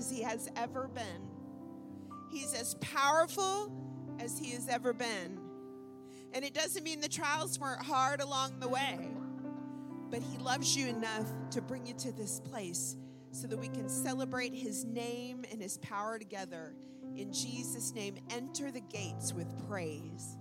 as he has ever been. He's as powerful as he has ever been. And it doesn't mean the trials weren't hard along the way, but he loves you enough to bring you to this place so that we can celebrate his name and his power together. In Jesus' name, enter the gates with praise.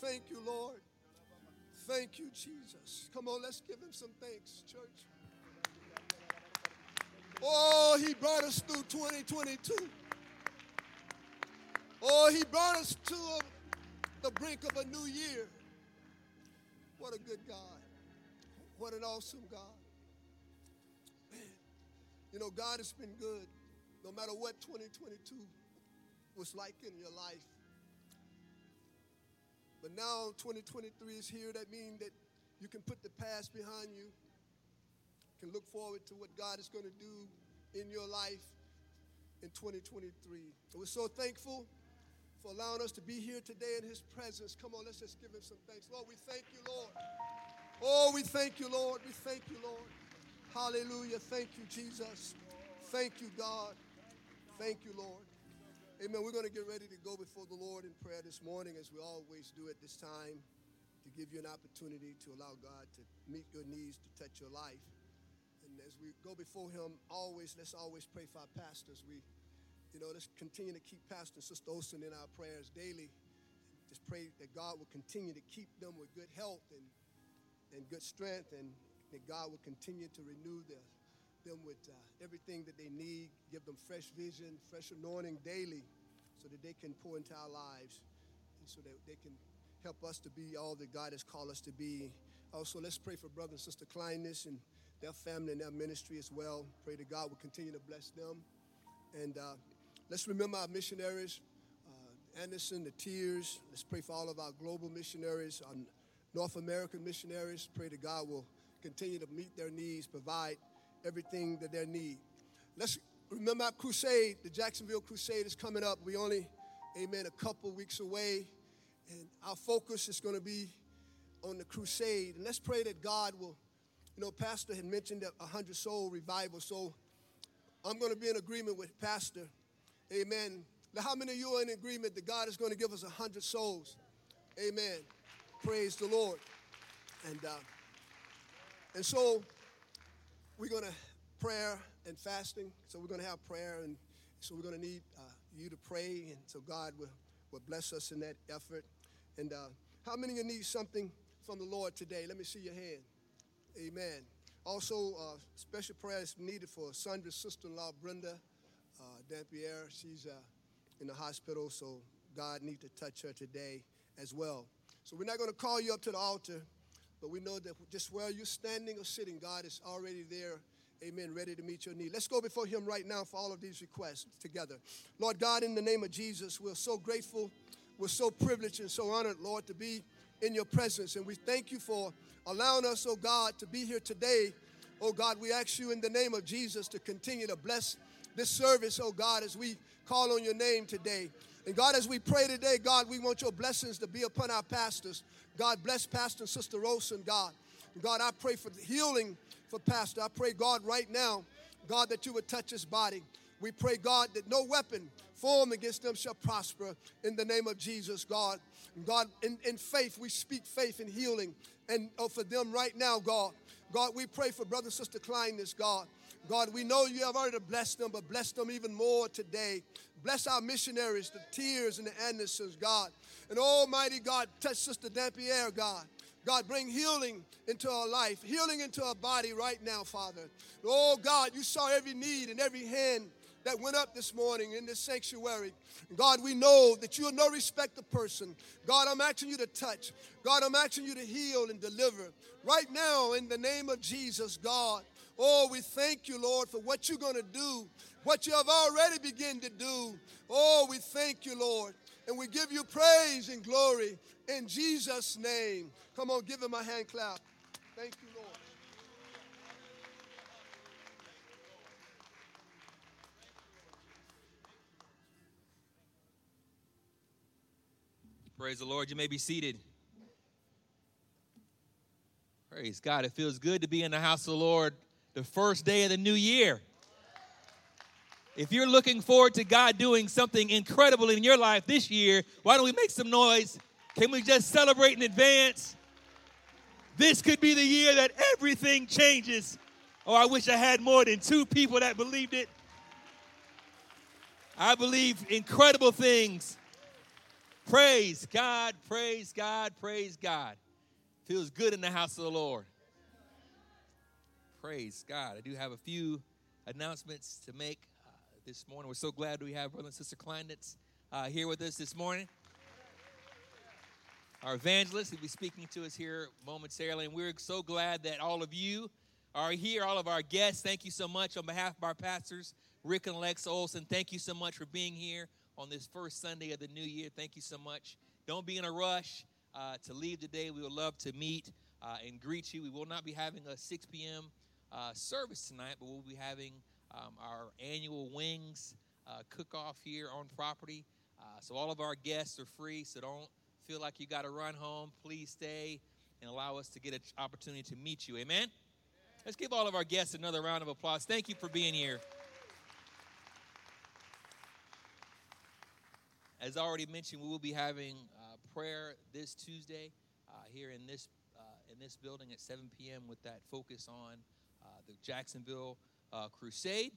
Thank you, Lord. Thank you, Jesus. Come on, let's give him some thanks, church. Oh, he brought us through 2022. Oh, he brought us to a, the brink of a new year. What a good God. What an awesome God. Man, you know, God has been good no matter what 2022 was like in your life. But now 2023 is here. That means that you can put the past behind you, can look forward to what God is going to do in your life in 2023. we're so thankful for allowing us to be here today in His presence. Come on, let's just give Him some thanks. Lord, we thank you, Lord. Oh, we thank you, Lord. We thank you, Lord. Hallelujah. Thank you, Jesus. Thank you, God. Thank you, Lord. Amen. We're going to get ready to go before the Lord in prayer this morning, as we always do at this time, to give you an opportunity to allow God to meet your needs, to touch your life. And as we go before Him, always, let's always pray for our pastors. We, you know, let's continue to keep Pastor Sister Olson in our prayers daily. Just pray that God will continue to keep them with good health and, and good strength, and that God will continue to renew their them with uh, everything that they need, give them fresh vision, fresh anointing daily so that they can pour into our lives and so that they can help us to be all that God has called us to be. Also, let's pray for Brother and Sister Kleinness and their family and their ministry as well. Pray that God will continue to bless them. And uh, let's remember our missionaries, uh, Anderson, the Tears. Let's pray for all of our global missionaries, our North American missionaries. Pray that God will continue to meet their needs, provide everything that they need. Let's remember our crusade. The Jacksonville Crusade is coming up. We only, amen, a couple weeks away. And our focus is going to be on the crusade. And let's pray that God will, you know, Pastor had mentioned a 100 soul revival. So I'm going to be in agreement with Pastor. Amen. Now, how many of you are in agreement that God is going to give us a 100 souls? Amen. Praise the Lord. And, uh, and so we're going to prayer and fasting. So we're going to have prayer, and so we're going to need uh, you to pray, and so God will, will bless us in that effort. And uh, how many of you need something from the Lord today? Let me see your hand. Amen. Also, uh, special prayer is needed for Sandra's sister-in-law, Brenda uh, Dampierre. She's uh, in the hospital, so God needs to touch her today as well. So we're not going to call you up to the altar. But we know that just where you're standing or sitting, God is already there. Amen. Ready to meet your need. Let's go before Him right now for all of these requests together. Lord God, in the name of Jesus, we're so grateful. We're so privileged and so honored, Lord, to be in your presence. And we thank you for allowing us, oh God, to be here today. Oh God, we ask you in the name of Jesus to continue to bless this service, oh God, as we call on your name today. And God, as we pray today, God, we want your blessings to be upon our pastors. God, bless Pastor and Sister Rosen, God. God, I pray for healing for Pastor. I pray, God, right now, God, that you would touch his body. We pray, God, that no weapon formed against them shall prosper in the name of Jesus, God. God, in, in faith, we speak faith and healing and oh, for them right now, God. God, we pray for Brother Sister Kleinness, God. God, we know you have already blessed them, but bless them even more today. Bless our missionaries, the Tears and the Andersons, God. And Almighty God, touch Sister Dampierre, God. God, bring healing into our life, healing into our body right now, Father. Oh, God, you saw every need and every hand that went up this morning in this sanctuary. God, we know that you are no respect of person. God, I'm asking you to touch. God, I'm asking you to heal and deliver. Right now, in the name of Jesus, God. Oh, we thank you, Lord, for what you're going to do, what you have already begun to do. Oh, we thank you, Lord. And we give you praise and glory in Jesus' name. Come on, give him a hand clap. Thank you, Lord. Praise the Lord. You may be seated. Praise God. It feels good to be in the house of the Lord the first day of the new year. If you're looking forward to God doing something incredible in your life this year, why don't we make some noise? Can we just celebrate in advance? This could be the year that everything changes. Oh, I wish I had more than two people that believed it. I believe incredible things. Praise God, praise God, praise God. Feels good in the house of the Lord. Praise God. I do have a few announcements to make uh, this morning. We're so glad we have Brother and Sister Kleinitz uh, here with us this morning. Our evangelist will be speaking to us here momentarily, and we're so glad that all of you are here, all of our guests. Thank you so much on behalf of our pastors, Rick and Lex Olson. Thank you so much for being here on this first Sunday of the new year. Thank you so much. Don't be in a rush uh, to leave today. We would love to meet uh, and greet you. We will not be having a 6 p.m uh, service tonight, but we'll be having um, our annual wings uh, cook off here on property. Uh, so all of our guests are free, so don't feel like you got to run home. Please stay and allow us to get an opportunity to meet you. Amen? Let's give all of our guests another round of applause. Thank you for being here. As I already mentioned, we will be having uh, prayer this Tuesday uh, here in this uh, in this building at 7 p.m. with that focus on the Jacksonville uh, Crusade.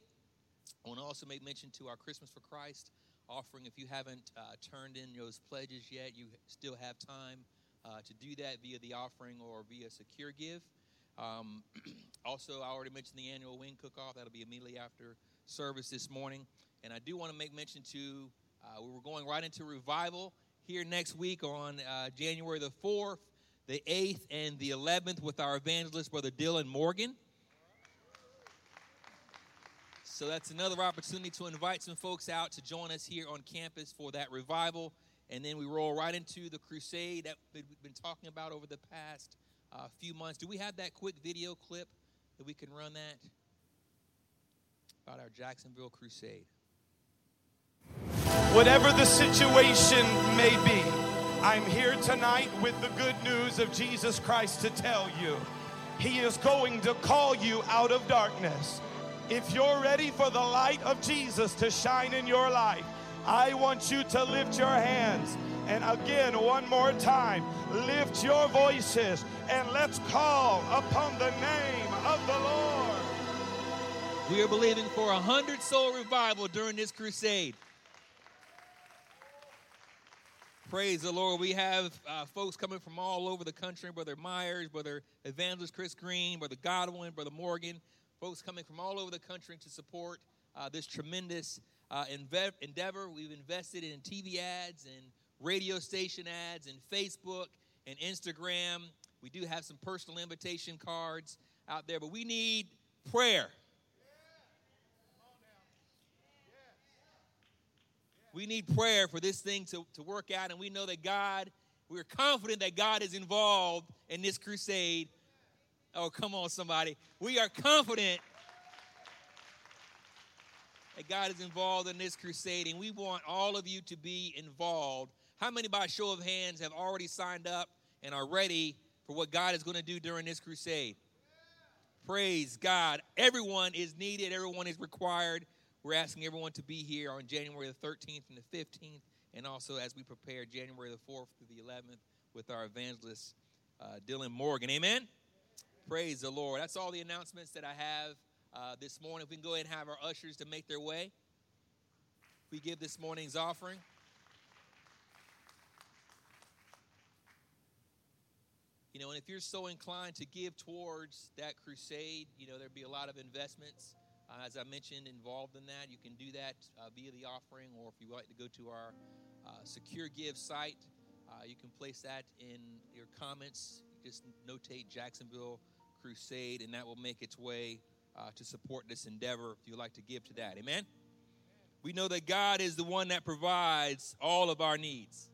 I want to also make mention to our Christmas for Christ offering. If you haven't uh, turned in those pledges yet, you still have time uh, to do that via the offering or via Secure Give. Um, also, I already mentioned the annual wing cook-off. That'll be immediately after service this morning. And I do want to make mention to uh, we were going right into revival here next week on uh, January the 4th, the 8th, and the 11th with our evangelist, Brother Dylan Morgan. So that's another opportunity to invite some folks out to join us here on campus for that revival. And then we roll right into the crusade that we've been talking about over the past uh, few months. Do we have that quick video clip that we can run that? About our Jacksonville crusade. Whatever the situation may be, I'm here tonight with the good news of Jesus Christ to tell you. He is going to call you out of darkness. If you're ready for the light of Jesus to shine in your life, I want you to lift your hands. And again, one more time, lift your voices and let's call upon the name of the Lord. We are believing for a hundred soul revival during this crusade. Praise the Lord. We have uh, folks coming from all over the country Brother Myers, Brother Evangelist Chris Green, Brother Godwin, Brother Morgan, folks coming from all over the country to support uh, this tremendous uh, inve- endeavor. We've invested in TV ads and radio station ads and Facebook and Instagram. We do have some personal invitation cards out there, but we need prayer. We need prayer for this thing to, to work out, and we know that God, we're confident that God is involved in this crusade Oh, come on, somebody. We are confident that God is involved in this crusade, and we want all of you to be involved. How many, by show of hands, have already signed up and are ready for what God is going to do during this crusade? Praise God. Everyone is needed, everyone is required. We're asking everyone to be here on January the 13th and the 15th, and also as we prepare January the 4th through the 11th with our evangelist, uh, Dylan Morgan. Amen. Praise the Lord. That's all the announcements that I have uh, this morning. If we can go ahead and have our ushers to make their way, we give this morning's offering. You know, and if you're so inclined to give towards that crusade, you know, there'd be a lot of investments, uh, as I mentioned, involved in that. You can do that uh, via the offering, or if you would like to go to our uh, Secure Give site, uh, you can place that in your comments. Just notate Jacksonville Crusade, and that will make its way uh, to support this endeavor if you'd like to give to that. Amen? We know that God is the one that provides all of our needs.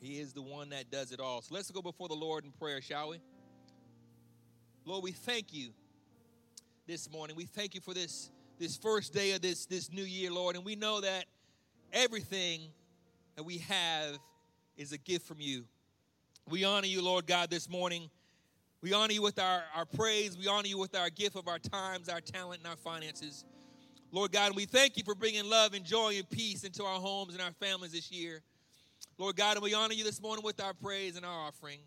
He is the one that does it all. So let's go before the Lord in prayer, shall we? Lord, we thank you this morning. We thank you for this, this first day of this, this new year, Lord. And we know that everything that we have is a gift from you. We honor you, Lord God, this morning. We honor you with our, our praise. We honor you with our gift of our times, our talent, and our finances. Lord God, we thank you for bringing love and joy and peace into our homes and our families this year. Lord God, and we honor you this morning with our praise and our offering.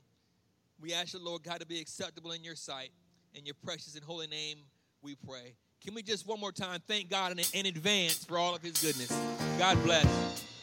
We ask you, Lord God, to be acceptable in your sight. In your precious and holy name, we pray. Can we just one more time thank God in, in advance for all of his goodness? God bless.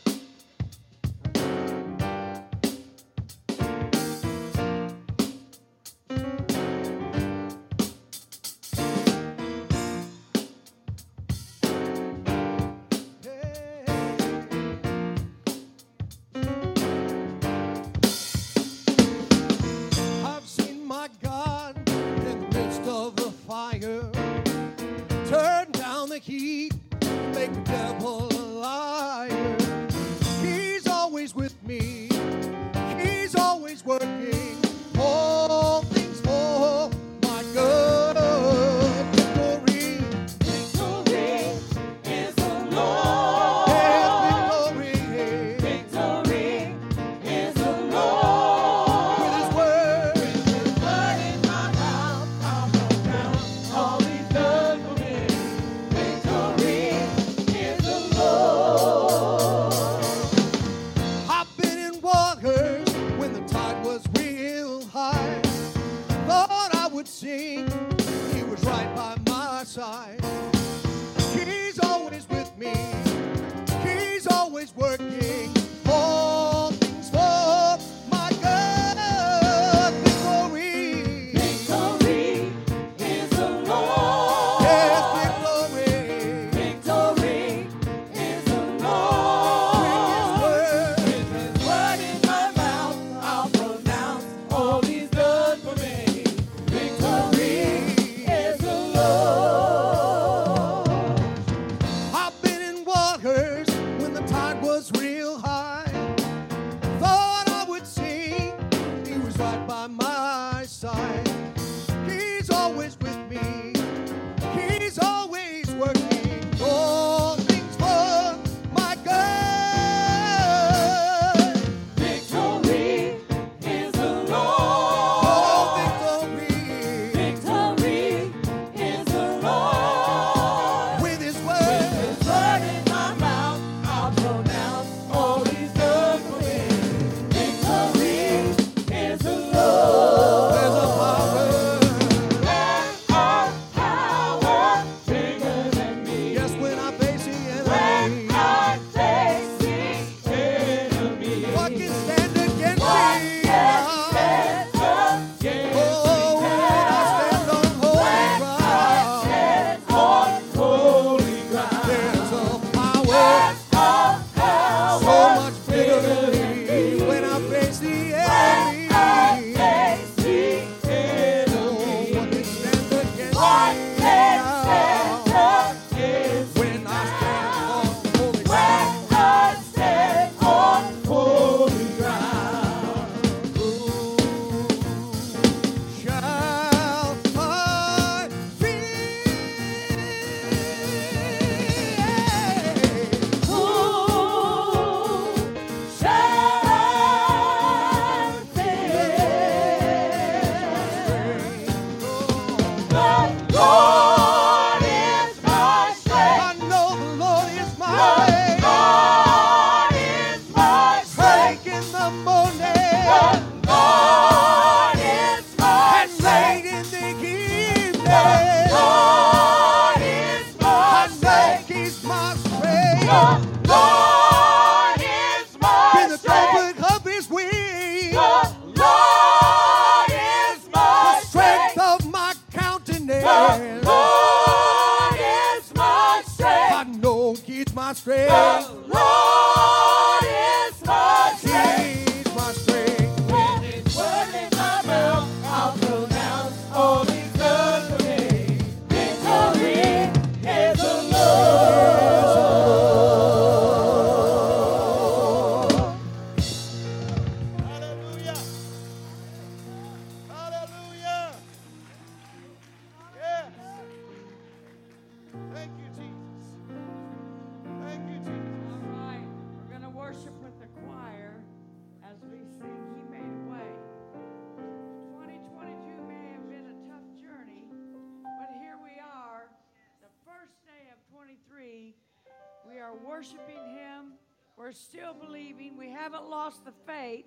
still believing. We haven't lost the faith.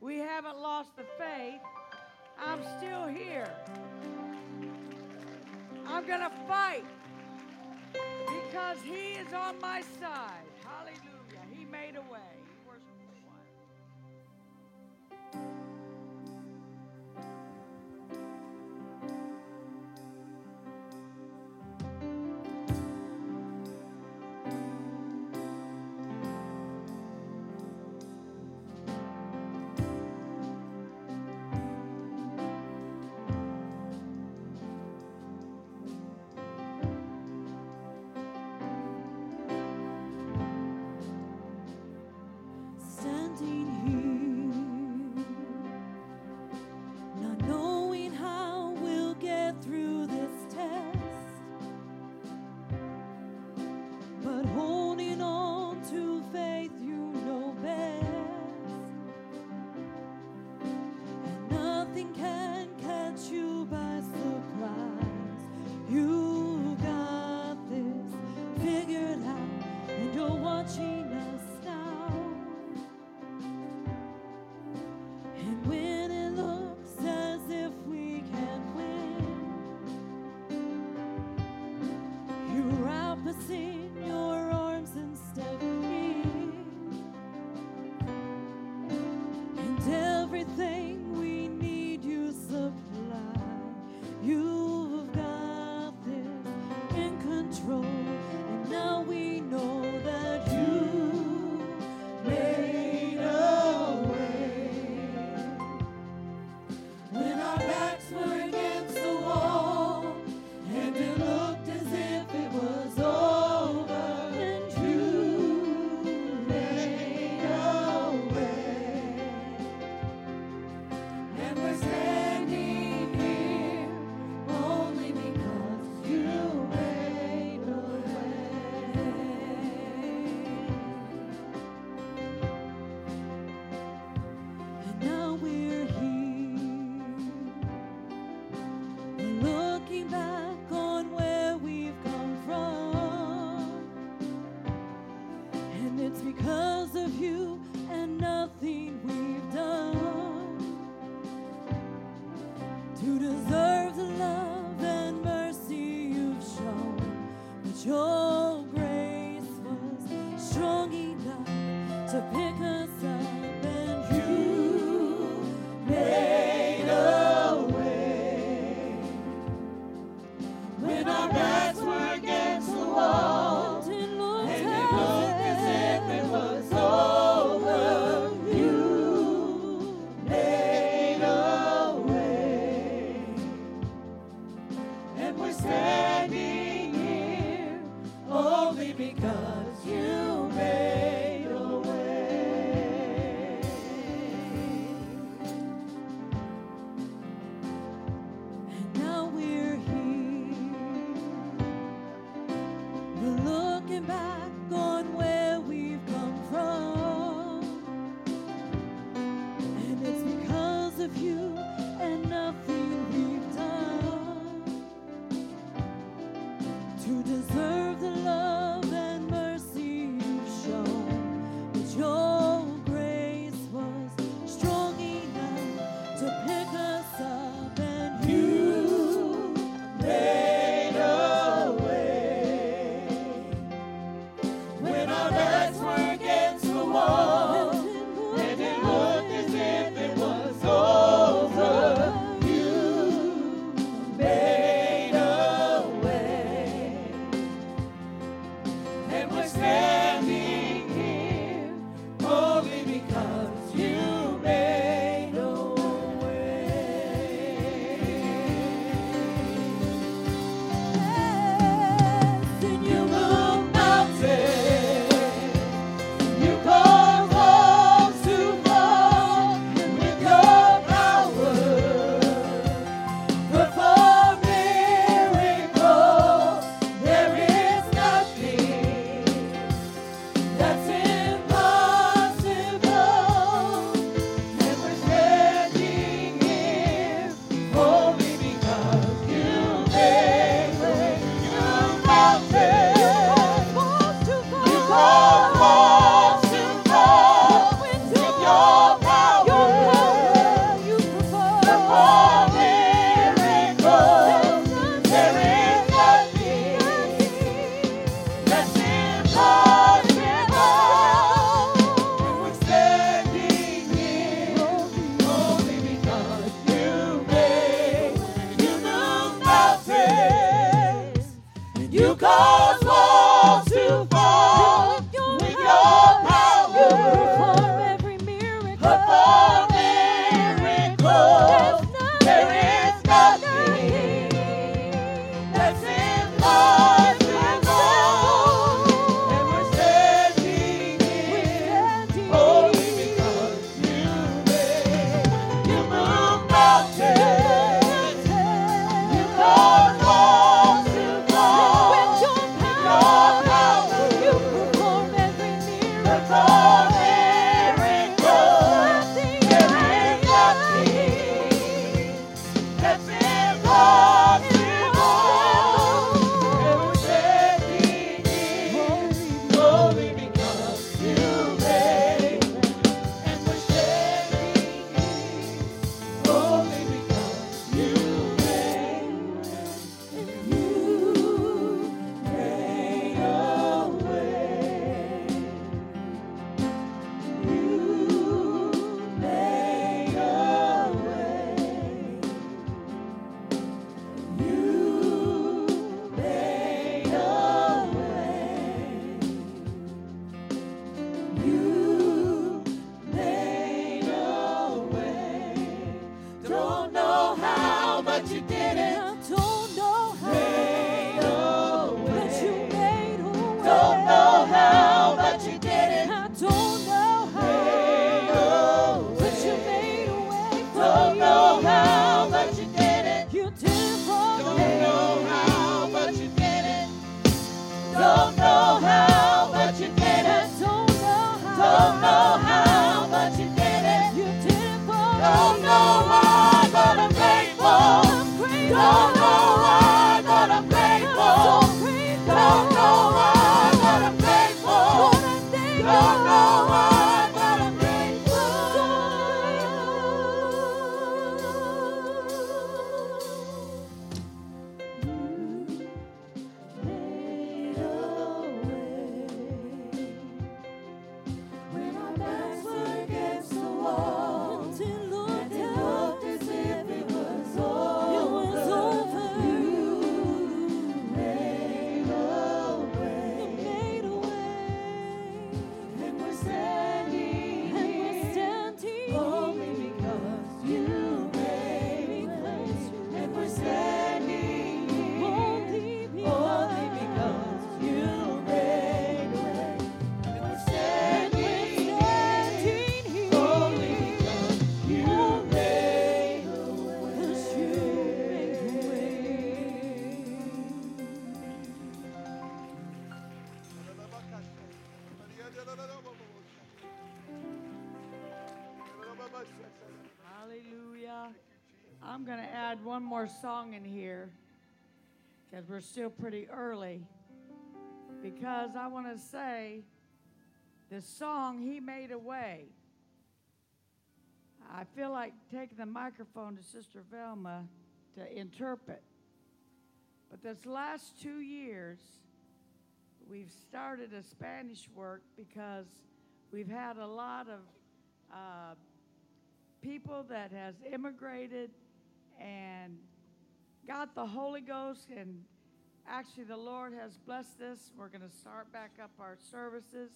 We haven't lost the faith. I'm still here. I'm going to fight because He is on my side. Hallelujah. He made a way. to pick because we're still pretty early. Because I want to say the song, He Made a Way. I feel like taking the microphone to Sister Velma to interpret. But this last two years, we've started a Spanish work because we've had a lot of uh, people that has immigrated and got the Holy Ghost and actually the Lord has blessed us. We're going to start back up our services.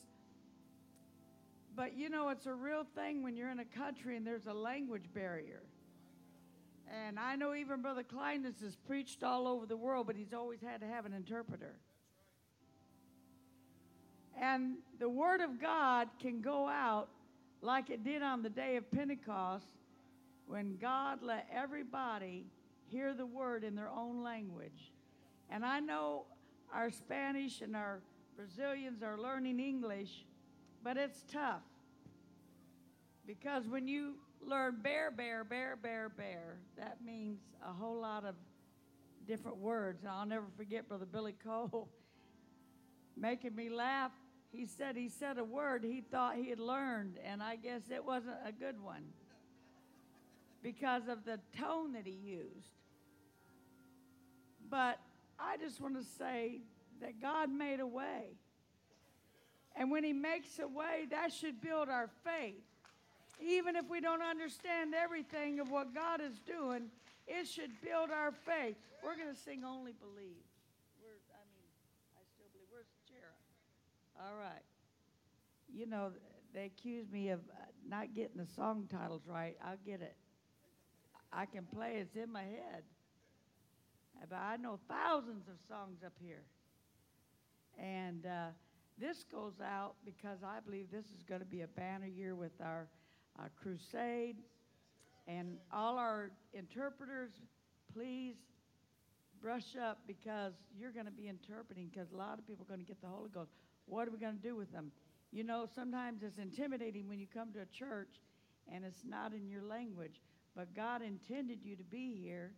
But you know, it's a real thing when you're in a country and there's a language barrier. And I know even Brother Kleinus has preached all over the world, but he's always had to have an interpreter. And the Word of God can go out like it did on the day of Pentecost when God let everybody hear the Word in their own language. And I know our Spanish and our Brazilians are learning English, but it's tough. Because when you learn bear, bear, bear, bear, bear, that means a whole lot of different words. And I'll never forget Brother Billy Cole making me laugh. He said he said a word he thought he had learned, and I guess it wasn't a good one because of the tone that he used. But I just want to say that God made a way. And when he makes a way, that should build our faith. Even if we don't understand everything of what God is doing, it should build our faith. We're going to sing Only Believe. Where's, I mean, I still believe. Where's? All right. You know, they accuse me of uh, not getting the song titles right. I'll get it. I can play, it's in my head. But I know thousands of songs up here. And uh, this goes out because I believe this is going to be a banner year with our uh, crusade. And all our interpreters, please brush up because you're going to be interpreting because a lot of people are going to get the Holy Ghost. What are we going to do with them? You know, sometimes it's intimidating when you come to a church and it's not in your language. But God intended you to be here,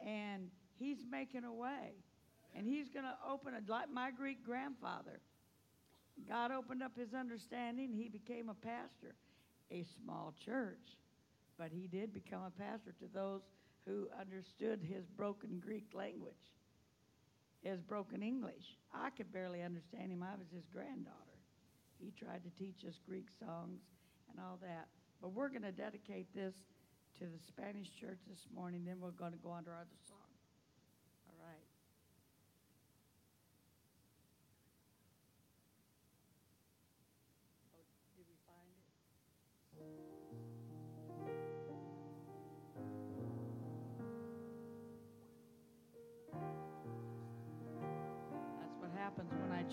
and He's making a way. And He's going to open it, like my Greek grandfather. God opened up his understanding. He became a pastor, a small church. But he did become a pastor to those who understood his broken Greek language, his broken English. I could barely understand him. I was his granddaughter. He tried to teach us Greek songs and all that. But we're going to dedicate this to the Spanish church this morning. Then we're going to go on to our other song.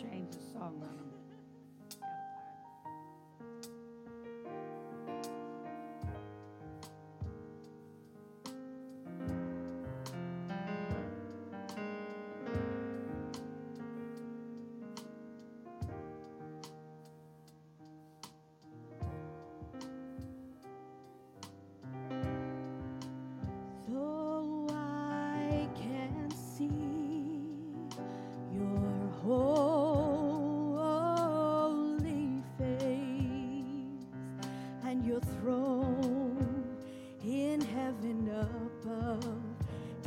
change the song on them.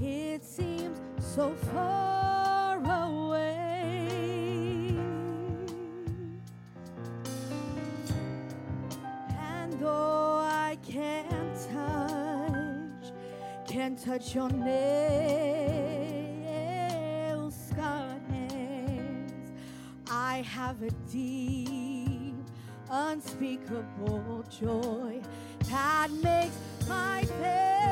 it seems so far away. And though I can't touch, can't touch your nail scarred hands, I have a deep, unspeakable joy that makes my pain.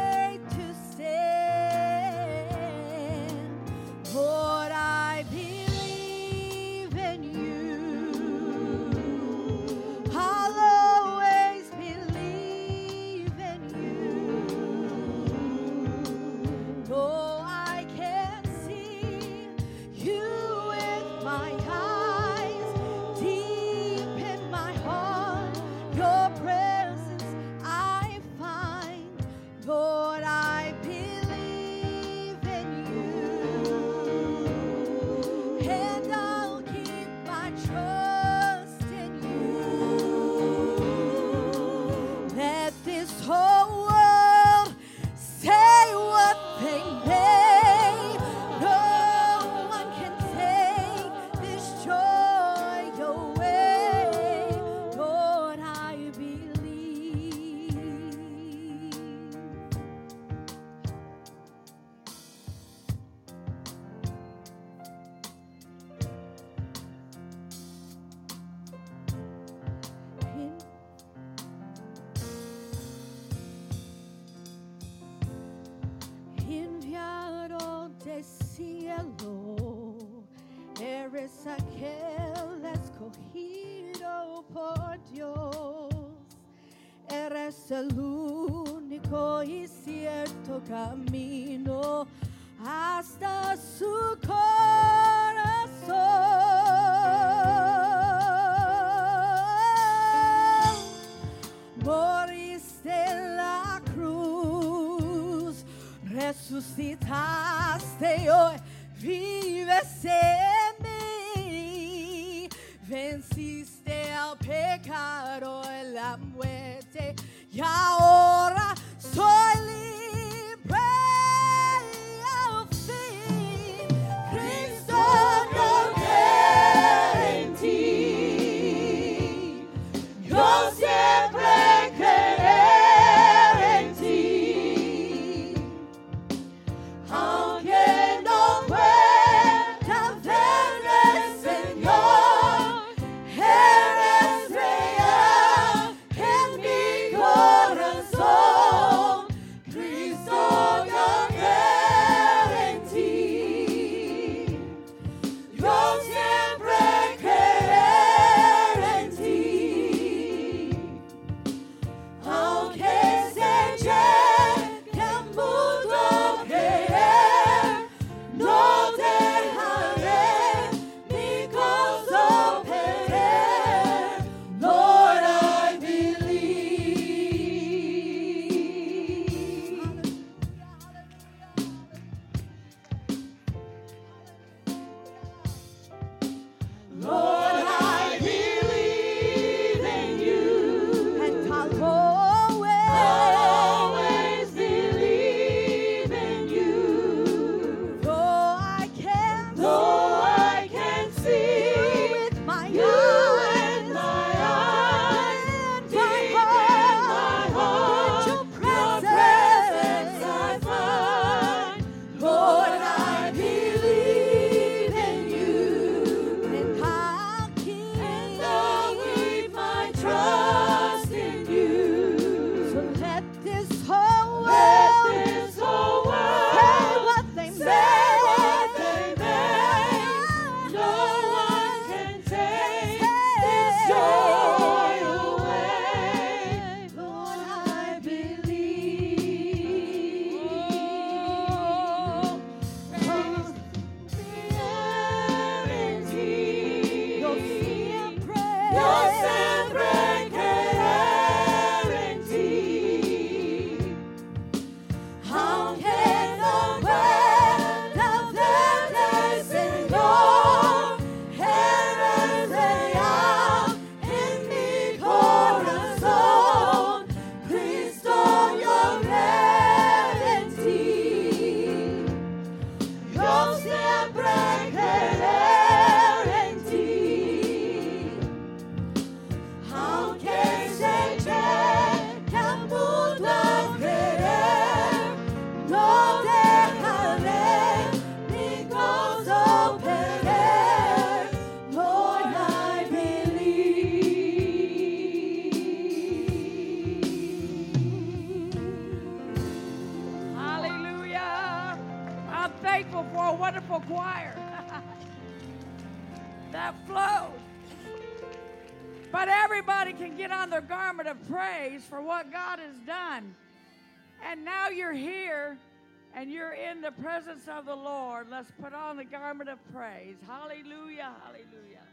presence of the Lord, let's put on the garment of praise. Hallelujah, hallelujah.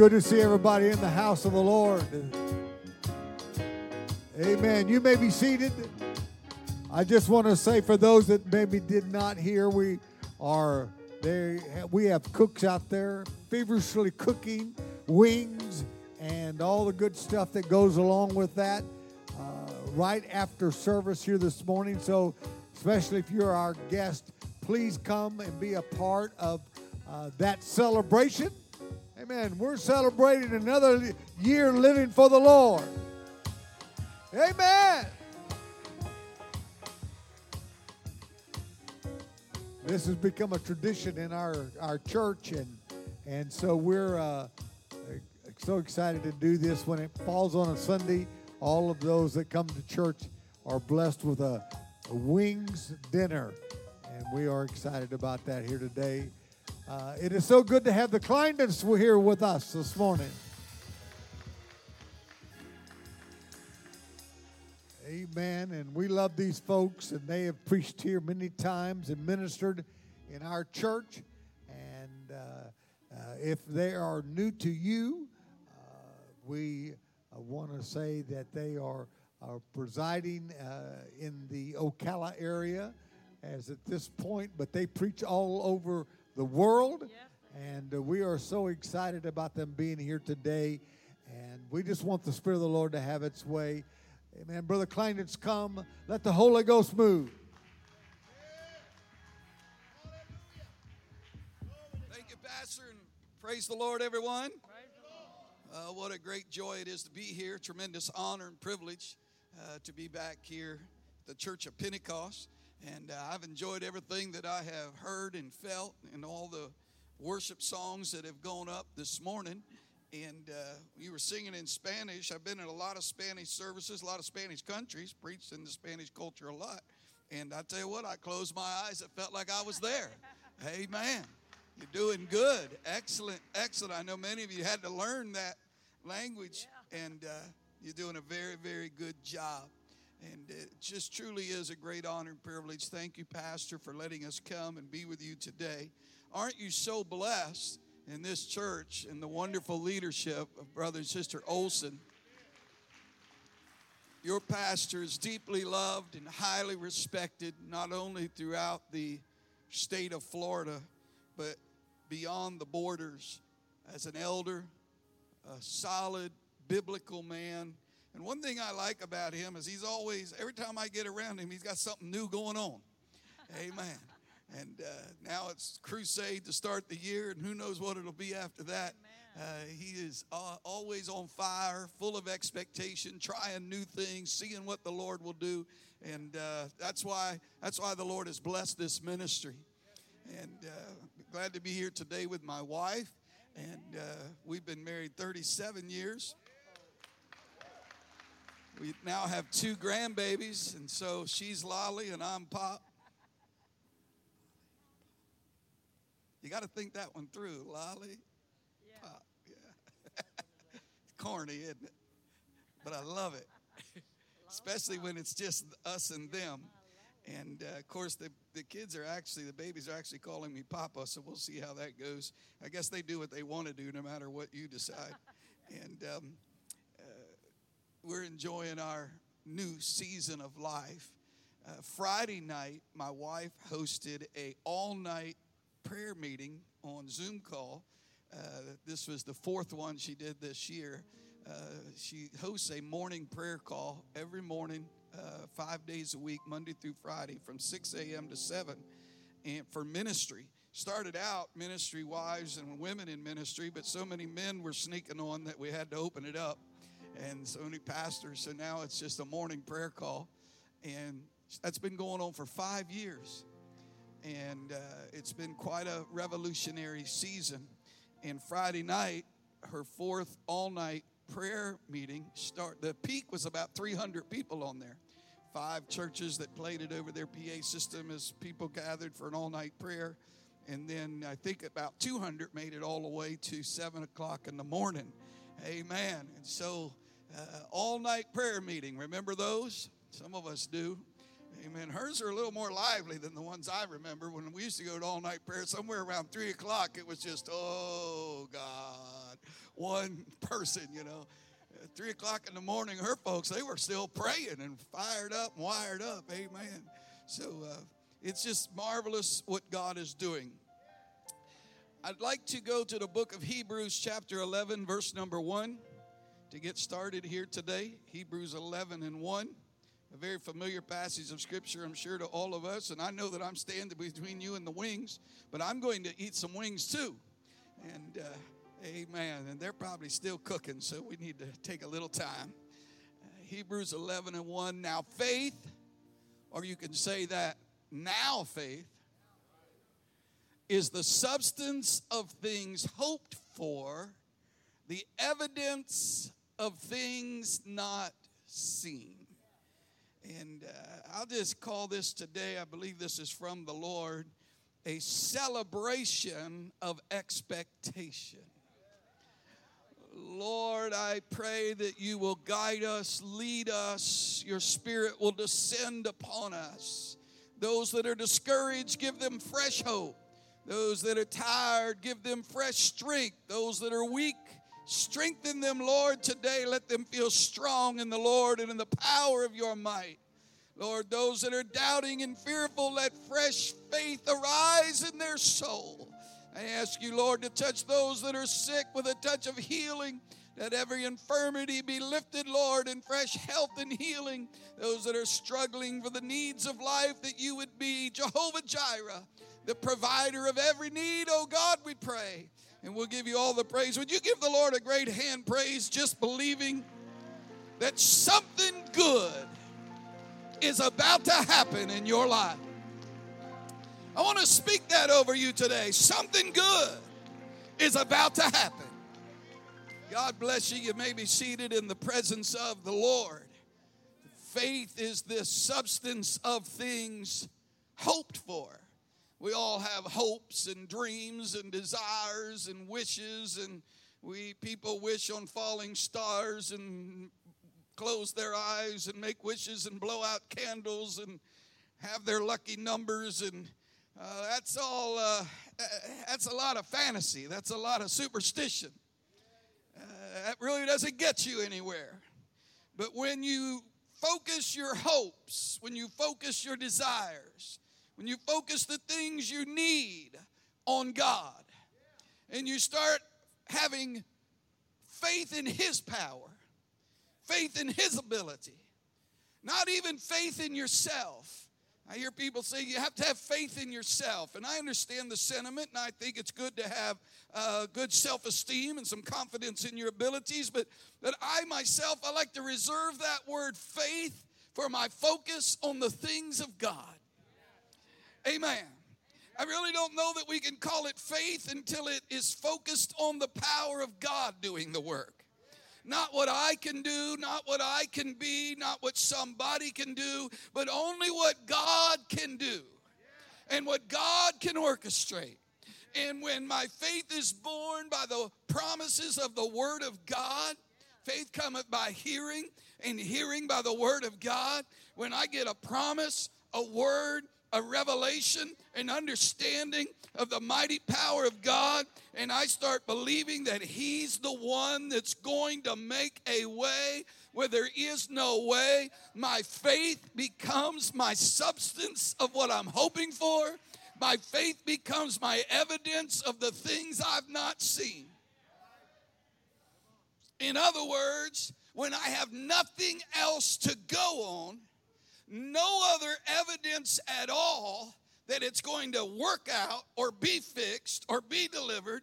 Good to see everybody in the house of the Lord. Amen. You may be seated. I just want to say for those that maybe did not hear, we are there. We have cooks out there feverishly cooking wings and all the good stuff that goes along with that. Uh, right after service here this morning. So, especially if you're our guest, please come and be a part of uh, that celebration. Amen. We're celebrating another year living for the Lord. Amen. This has become a tradition in our, our church, and and so we're uh, so excited to do this when it falls on a Sunday. All of those that come to church are blessed with a, a wings dinner, and we are excited about that here today. Uh, it is so good to have the Kleindens here with us this morning. Amen. And we love these folks, and they have preached here many times and ministered in our church. And uh, uh, if they are new to you, uh, we uh, want to say that they are, are presiding uh, in the Ocala area as at this point, but they preach all over the world. And uh, we are so excited about them being here today. And we just want the Spirit of the Lord to have its way. Amen. Brother Kleinitz, come. Let the Holy Ghost move. Thank you, Pastor, and praise the Lord, everyone. Uh, what a great joy it is to be here. Tremendous honor and privilege uh, to be back here at the Church of Pentecost. And uh, I've enjoyed everything that I have heard and felt and all the worship songs that have gone up this morning and uh, you were singing in Spanish. I've been in a lot of Spanish services, a lot of Spanish countries, preached in the Spanish culture a lot. And I tell you what, I closed my eyes. It felt like I was there. Amen. You're doing good. Excellent, excellent. I know many of you had to learn that language, and uh, you're doing a very, very good job. And it just truly is a great honor and privilege. Thank you, Pastor, for letting us come and be with you today. Aren't you so blessed? in this church and the wonderful leadership of Brother and Sister Olson. Your pastor is deeply loved and highly respected, not only throughout the state of Florida, but beyond the borders as an elder, a solid biblical man. And one thing I like about him is he's always, every time I get around him, he's got something new going on. Amen. And uh, now it's crusade to start the year, and who knows what it'll be after that. Uh, he is uh, always on fire, full of expectation, trying new things, seeing what the Lord will do, and uh, that's why that's why the Lord has blessed this ministry. And uh, glad to be here today with my wife, and uh, we've been married 37 years. We now have two grandbabies, and so she's Lolly and I'm Pop. You got to think that one through, Lolly. Yeah. Pop, yeah. Corny, isn't it? But I love it, especially when it's just us and them. And uh, of course, the, the kids are actually, the babies are actually calling me Papa, so we'll see how that goes. I guess they do what they want to do no matter what you decide. and um, we're enjoying our new season of life. Uh, Friday night, my wife hosted a all night prayer meeting on Zoom call. Uh, this was the fourth one she did this year. Uh, she hosts a morning prayer call every morning, uh, five days a week, Monday through Friday, from 6 a.m. to 7, and for ministry. Started out ministry wives and women in ministry, but so many men were sneaking on that we had to open it up, and so many pastors. So now it's just a morning prayer call, and that's been going on for five years and uh, it's been quite a revolutionary season. And Friday night, her fourth all-night prayer meeting start. The peak was about 300 people on there. Five churches that played it over their PA system as people gathered for an all-night prayer, and then I think about 200 made it all the way to seven o'clock in the morning. Amen. And so, uh, all-night prayer meeting. Remember those? Some of us do Amen. Hers are a little more lively than the ones I remember when we used to go to all night prayer. Somewhere around three o'clock, it was just, oh God, one person, you know. At three o'clock in the morning, her folks, they were still praying and fired up and wired up. Amen. So uh, it's just marvelous what God is doing. I'd like to go to the book of Hebrews, chapter 11, verse number 1, to get started here today. Hebrews 11 and 1 a very familiar passage of scripture, I'm sure, to all of us. And I know that I'm standing between you and the wings, but I'm going to eat some wings too. And uh, amen. And they're probably still cooking, so we need to take a little time. Uh, Hebrews 11 and 1. Now, faith, or you can say that now faith, is the substance of things hoped for, the evidence of things not seen. And uh, I'll just call this today, I believe this is from the Lord, a celebration of expectation. Lord, I pray that you will guide us, lead us, your spirit will descend upon us. Those that are discouraged, give them fresh hope. Those that are tired, give them fresh strength. Those that are weak, strengthen them, Lord, today. Let them feel strong in the Lord and in the power of your might. Lord, those that are doubting and fearful, let fresh faith arise in their soul. I ask you, Lord, to touch those that are sick with a touch of healing. Let every infirmity be lifted, Lord, in fresh health and healing. Those that are struggling for the needs of life, that you would be Jehovah Jireh, the provider of every need. Oh God, we pray. And we'll give you all the praise. Would you give the Lord a great hand praise just believing that something good is about to happen in your life? I want to speak that over you today. Something good is about to happen. God bless you. You may be seated in the presence of the Lord. Faith is the substance of things hoped for. We all have hopes and dreams and desires and wishes, and we people wish on falling stars and close their eyes and make wishes and blow out candles and have their lucky numbers and uh, that's all uh, that's a lot of fantasy. That's a lot of superstition. Uh, that really doesn't get you anywhere. But when you focus your hopes when you focus your desires when you focus the things you need on god and you start having faith in his power faith in his ability not even faith in yourself I hear people say you have to have faith in yourself, and I understand the sentiment, and I think it's good to have uh, good self esteem and some confidence in your abilities. But that I myself, I like to reserve that word faith for my focus on the things of God. Amen. I really don't know that we can call it faith until it is focused on the power of God doing the work. Not what I can do, not what I can be, not what somebody can do, but only what God can do and what God can orchestrate. And when my faith is born by the promises of the Word of God, faith cometh by hearing, and hearing by the Word of God. When I get a promise, a word, a revelation, an understanding of the mighty power of God, and I start believing that He's the one that's going to make a way where there is no way, my faith becomes my substance of what I'm hoping for. My faith becomes my evidence of the things I've not seen. In other words, when I have nothing else to go on, no other evidence at all that it's going to work out or be fixed or be delivered.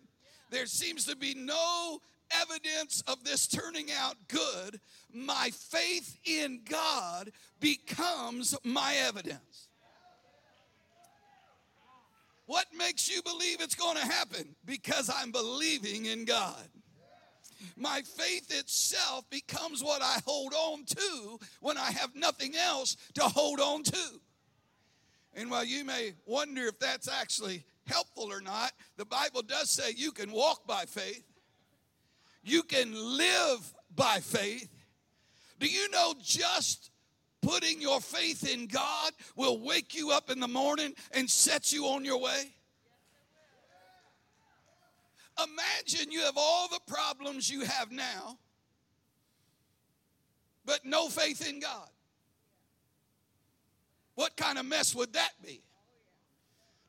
There seems to be no evidence of this turning out good. My faith in God becomes my evidence. What makes you believe it's going to happen? Because I'm believing in God my faith itself becomes what I hold on to when I have nothing else to hold on to. And while you may wonder if that's actually helpful or not, the Bible does say you can walk by faith, you can live by faith. Do you know just putting your faith in God will wake you up in the morning and set you on your way? Imagine you have all the problems you have now, but no faith in God. What kind of mess would that be?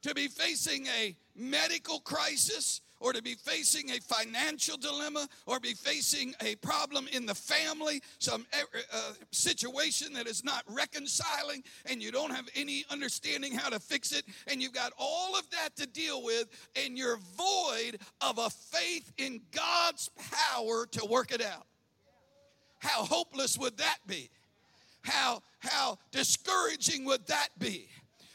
To be facing a medical crisis, or to be facing a financial dilemma, or be facing a problem in the family, some uh, uh, situation that is not reconciling, and you don't have any understanding how to fix it, and you've got all of that to deal with, and you're void of a faith in God's power to work it out. How hopeless would that be? How, how discouraging would that be?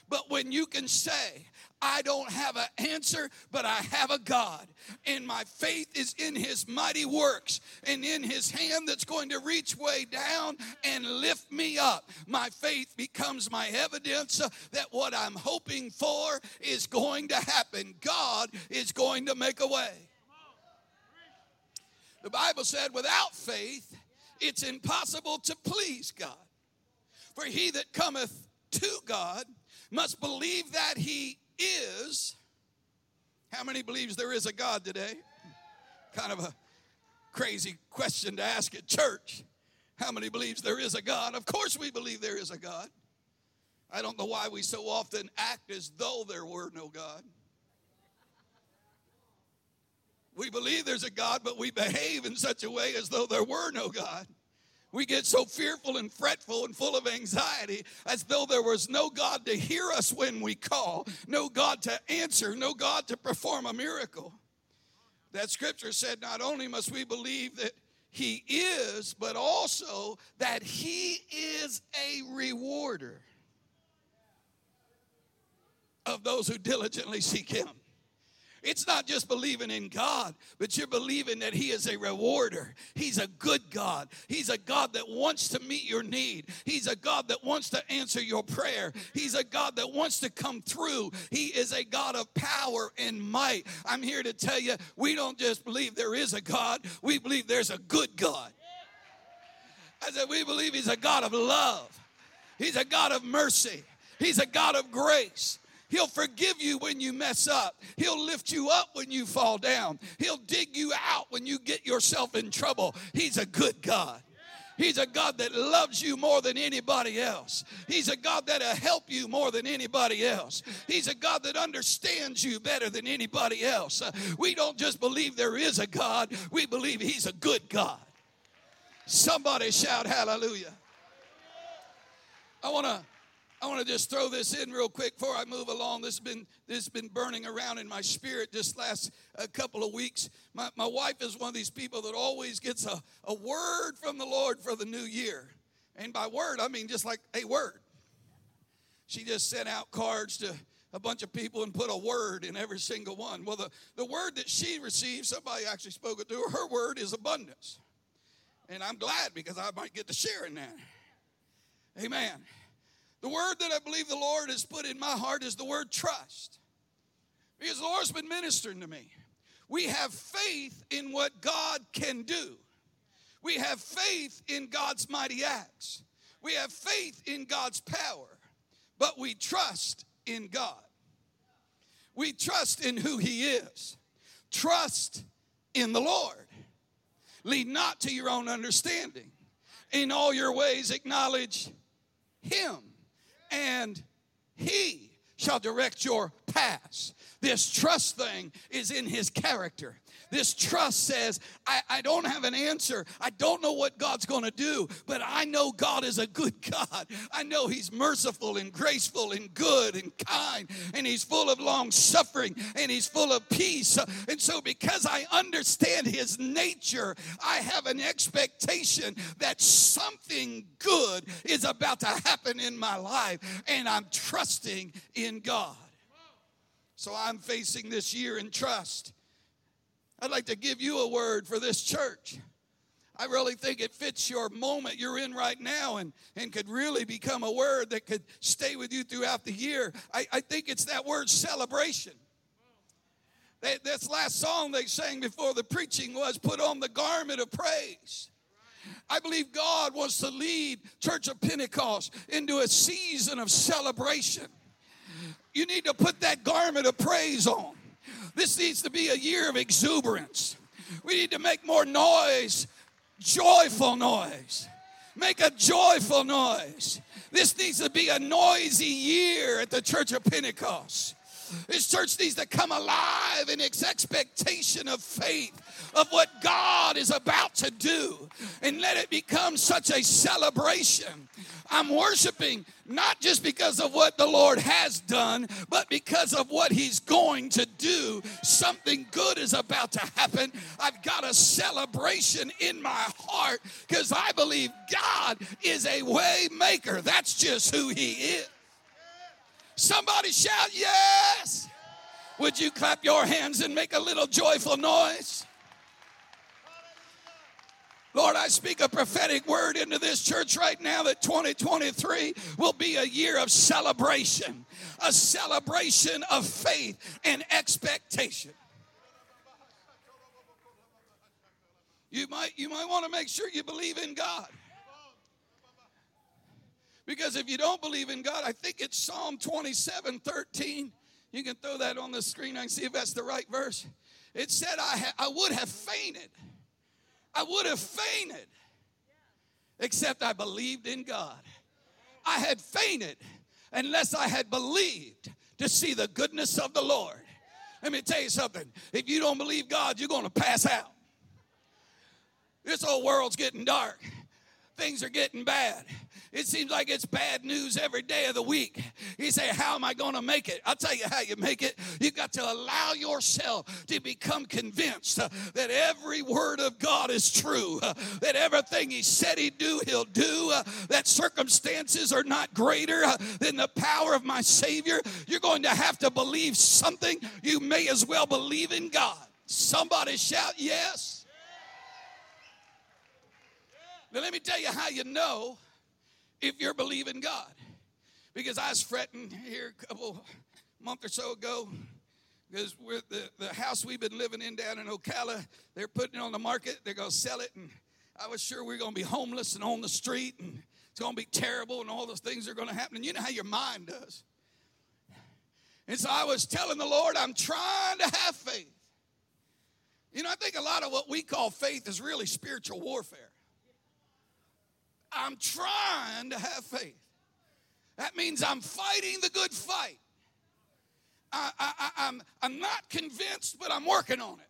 But when you can say, I don't have an answer, but I have a God. And my faith is in his mighty works and in his hand that's going to reach way down and lift me up. My faith becomes my evidence that what I'm hoping for is going to happen. God is going to make a way. The Bible said, without faith, it's impossible to please God. For he that cometh to God must believe that he is. How many believes there is a God today? Kind of a crazy question to ask at church. How many believes there is a God? Of course we believe there is a God. I don't know why we so often act as though there were no God. We believe there's a God, but we behave in such a way as though there were no God. We get so fearful and fretful and full of anxiety as though there was no God to hear us when we call, no God to answer, no God to perform a miracle. That scripture said not only must we believe that He is, but also that He is a rewarder of those who diligently seek Him. It's not just believing in God, but you're believing that He is a rewarder. He's a good God. He's a God that wants to meet your need. He's a God that wants to answer your prayer. He's a God that wants to come through. He is a God of power and might. I'm here to tell you, we don't just believe there is a God, we believe there's a good God. I said, we believe He's a God of love, He's a God of mercy, He's a God of grace. He'll forgive you when you mess up. He'll lift you up when you fall down. He'll dig you out when you get yourself in trouble. He's a good God. He's a God that loves you more than anybody else. He's a God that'll help you more than anybody else. He's a God that understands you better than anybody else. Uh, we don't just believe there is a God, we believe He's a good God. Somebody shout hallelujah. I want to I want to just throw this in real quick before I move along. This has been this has been burning around in my spirit just last a couple of weeks. My, my wife is one of these people that always gets a, a word from the Lord for the new year. And by word, I mean just like a word. She just sent out cards to a bunch of people and put a word in every single one. Well, the, the word that she received, somebody actually spoke it to her. Her word is abundance. And I'm glad because I might get to share in that. Amen. The word that I believe the Lord has put in my heart is the word trust. Because the Lord's been ministering to me. We have faith in what God can do. We have faith in God's mighty acts. We have faith in God's power. But we trust in God. We trust in who He is. Trust in the Lord. Lead not to your own understanding. In all your ways, acknowledge Him and he shall direct your paths. This trust thing is in his character. This trust says, I, I don't have an answer. I don't know what God's going to do, but I know God is a good God. I know He's merciful and graceful and good and kind, and He's full of long suffering and He's full of peace. And so, because I understand His nature, I have an expectation that something good is about to happen in my life, and I'm trusting in God. So, I'm facing this year in trust. I'd like to give you a word for this church. I really think it fits your moment you're in right now and, and could really become a word that could stay with you throughout the year. I, I think it's that word celebration. They, this last song they sang before the preaching was put on the garment of praise. I believe God wants to lead Church of Pentecost into a season of celebration. You need to put that garment of praise on. This needs to be a year of exuberance. We need to make more noise, joyful noise. Make a joyful noise. This needs to be a noisy year at the Church of Pentecost. This church needs to come alive in its expectation of faith of what God is about to do and let it become such a celebration. I'm worshiping not just because of what the Lord has done, but because of what He's going to do. Something good is about to happen. I've got a celebration in my heart because I believe God is a way maker. That's just who He is. Somebody shout, Yes! Would you clap your hands and make a little joyful noise? Lord, I speak a prophetic word into this church right now that 2023 will be a year of celebration, a celebration of faith and expectation. You might, you might want to make sure you believe in God. Because if you don't believe in God, I think it's Psalm 27 13. You can throw that on the screen. I can see if that's the right verse. It said, I, ha- I would have fainted. I would have fainted, except I believed in God. I had fainted unless I had believed to see the goodness of the Lord. Let me tell you something. If you don't believe God, you're going to pass out. This whole world's getting dark. Things are getting bad. It seems like it's bad news every day of the week. You say, How am I going to make it? I'll tell you how you make it. You've got to allow yourself to become convinced that every word of God is true, that everything He said He'd do, He'll do, that circumstances are not greater than the power of my Savior. You're going to have to believe something. You may as well believe in God. Somebody shout, Yes. Now, let me tell you how you know if you're believing God. Because I was fretting here a couple month or so ago because the, the house we've been living in down in Ocala, they're putting it on the market. They're going to sell it. And I was sure we are going to be homeless and on the street and it's going to be terrible and all those things are going to happen. And you know how your mind does. And so I was telling the Lord, I'm trying to have faith. You know, I think a lot of what we call faith is really spiritual warfare. I'm trying to have faith. That means I'm fighting the good fight. I, I, I'm, I'm not convinced, but I'm working on it.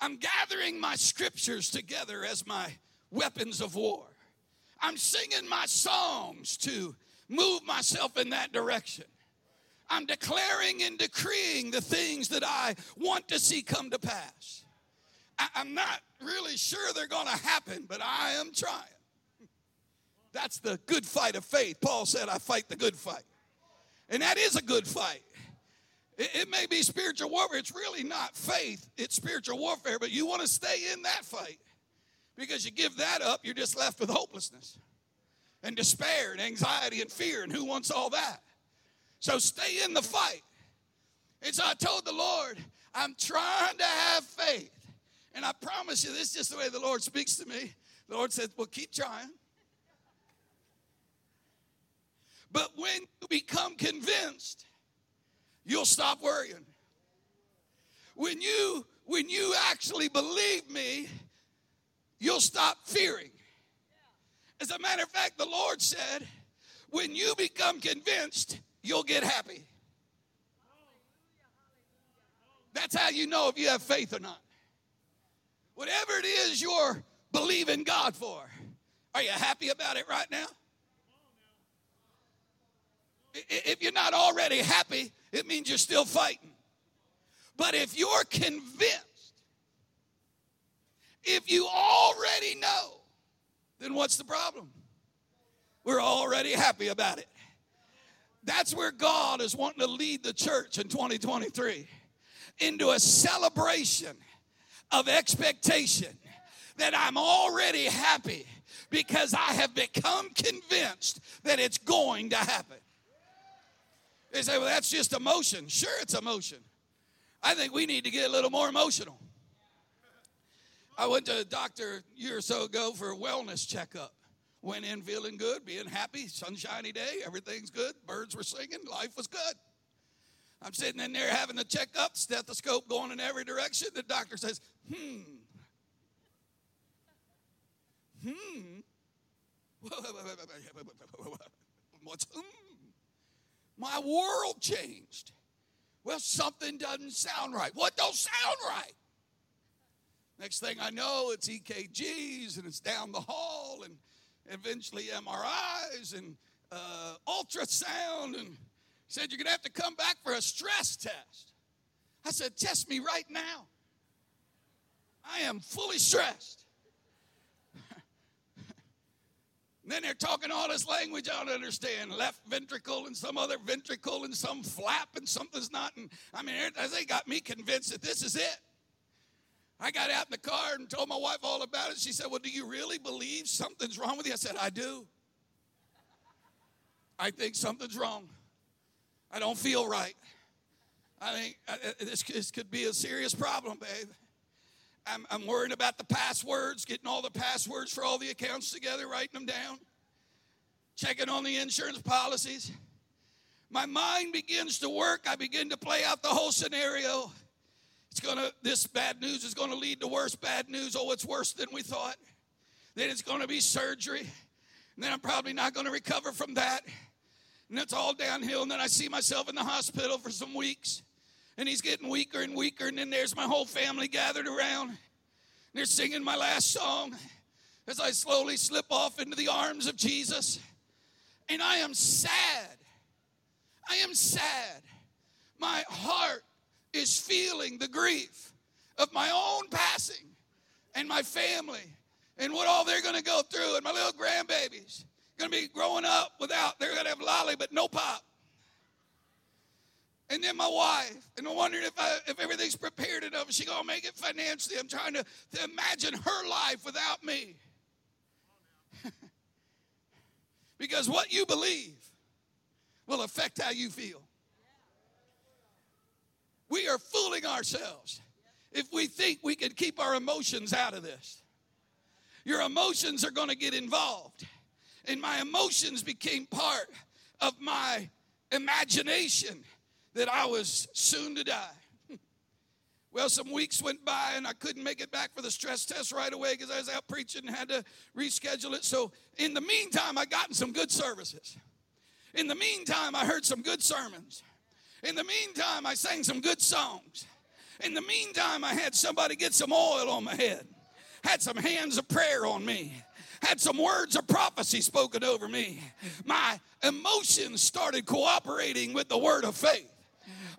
I'm gathering my scriptures together as my weapons of war. I'm singing my songs to move myself in that direction. I'm declaring and decreeing the things that I want to see come to pass. I, am not really sure they're going to happen, but I am trying. That's the good fight of faith. Paul said, I fight the good fight. And that is a good fight. It, it may be spiritual warfare. It's really not faith, it's spiritual warfare, but you want to stay in that fight. Because you give that up, you're just left with hopelessness and despair and anxiety and fear. And who wants all that? So stay in the fight. And so I told the Lord, I'm trying to have faith. And I promise you, this is just the way the Lord speaks to me. The Lord says, Well, keep trying. But when you become convinced, you'll stop worrying. When you when you actually believe me, you'll stop fearing. As a matter of fact, the Lord said, when you become convinced, you'll get happy. That's how you know if you have faith or not. Whatever it is you're believing God for, are you happy about it right now? If you're not already happy, it means you're still fighting. But if you're convinced, if you already know, then what's the problem? We're already happy about it. That's where God is wanting to lead the church in 2023 into a celebration of expectation that I'm already happy because I have become convinced that it's going to happen. They say, well, that's just emotion. Sure, it's emotion. I think we need to get a little more emotional. I went to a doctor a year or so ago for a wellness checkup. Went in feeling good, being happy, sunshiny day, everything's good, birds were singing, life was good. I'm sitting in there having the checkup, stethoscope going in every direction. The doctor says, hmm. Hmm. What's hmm? My world changed. Well, something doesn't sound right. What don't sound right? Next thing I know, it's EKGs and it's down the hall and eventually MRIs and uh, ultrasound. And said, You're going to have to come back for a stress test. I said, Test me right now. I am fully stressed. Then they're talking all this language I don't understand left ventricle and some other ventricle and some flap and something's not. And I mean, they got me convinced that this is it. I got out in the car and told my wife all about it. She said, Well, do you really believe something's wrong with you? I said, I do. I think something's wrong. I don't feel right. I think uh, uh, this, this could be a serious problem, babe. I'm, I'm worrying about the passwords, getting all the passwords for all the accounts together, writing them down, checking on the insurance policies. My mind begins to work. I begin to play out the whole scenario. It's gonna, this bad news is gonna lead to worse bad news. Oh, it's worse than we thought. Then it's gonna be surgery. And then I'm probably not gonna recover from that. And it's all downhill. And then I see myself in the hospital for some weeks. And he's getting weaker and weaker. And then there's my whole family gathered around. They're singing my last song as I slowly slip off into the arms of Jesus. And I am sad. I am sad. My heart is feeling the grief of my own passing and my family and what all they're going to go through and my little grandbabies going to be growing up without they're going to have lolly but no pop and then my wife and i'm wondering if I, if everything's prepared enough. She to make it financially. I'm trying to, to imagine her life without me. Because what you believe will affect how you feel. We are fooling ourselves if we think we can keep our emotions out of this. Your emotions are to get involved. And my emotions became part of my imagination that I was soon to die. Well, some weeks went by and I couldn't make it back for the stress test right away because I was out preaching and had to reschedule it. So, in the meantime, I got some good services. In the meantime, I heard some good sermons. In the meantime, I sang some good songs. In the meantime, I had somebody get some oil on my head, had some hands of prayer on me, had some words of prophecy spoken over me. My emotions started cooperating with the word of faith.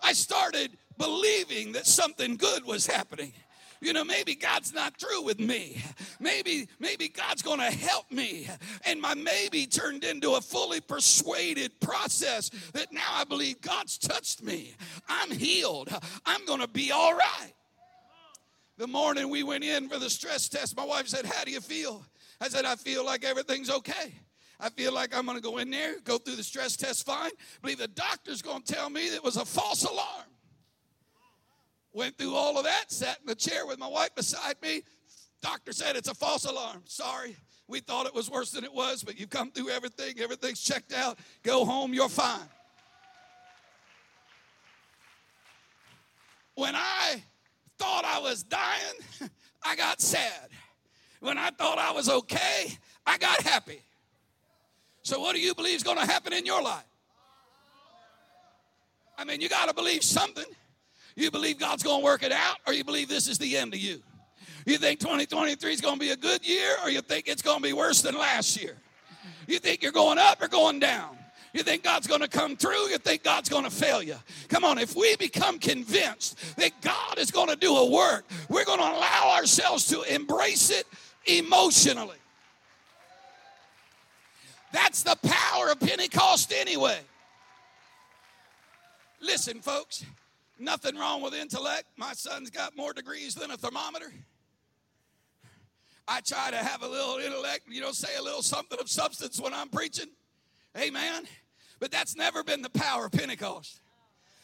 I started believing that something good was happening. You know maybe god's not through with me. Maybe maybe god's gonna help me. And my maybe turned into a fully persuaded process that now i believe god's touched me. I'm healed. I'm gonna be all right. The morning we went in for the stress test my wife said how do you feel? I said i feel like everything's okay I feel like I'm going to go in there, go through the stress test fine. believe the doctor's going to tell me it was a false alarm. Went through all of that, sat in the chair with my wife beside me. Doctor said it's a false alarm. Sorry. We thought it was worse than it was, but you've come through everything. Everything's checked out. Go home, you're fine. When I thought I was dying, I got sad. When I thought I was okay, I got happy. So, what do you believe is going to happen in your life? I mean, you got to believe something. You believe God's going to work it out, or you believe this is the end of you? You think 2023 is going to be a good year, or you think it's going to be worse than last year? You think you're going up or going down? You think God's going to come through? You think God's going to fail you? Come on, if we become convinced that God is going to do a work, we're going to allow ourselves to embrace it emotionally. That's the power of Pentecost, anyway. Listen, folks, Nothing wrong with intellect. My son's got more degrees than a thermometer. I try to have a little intellect, you know, say a little something of substance when I'm preaching. Amen. But that's never been the power of Pentecost.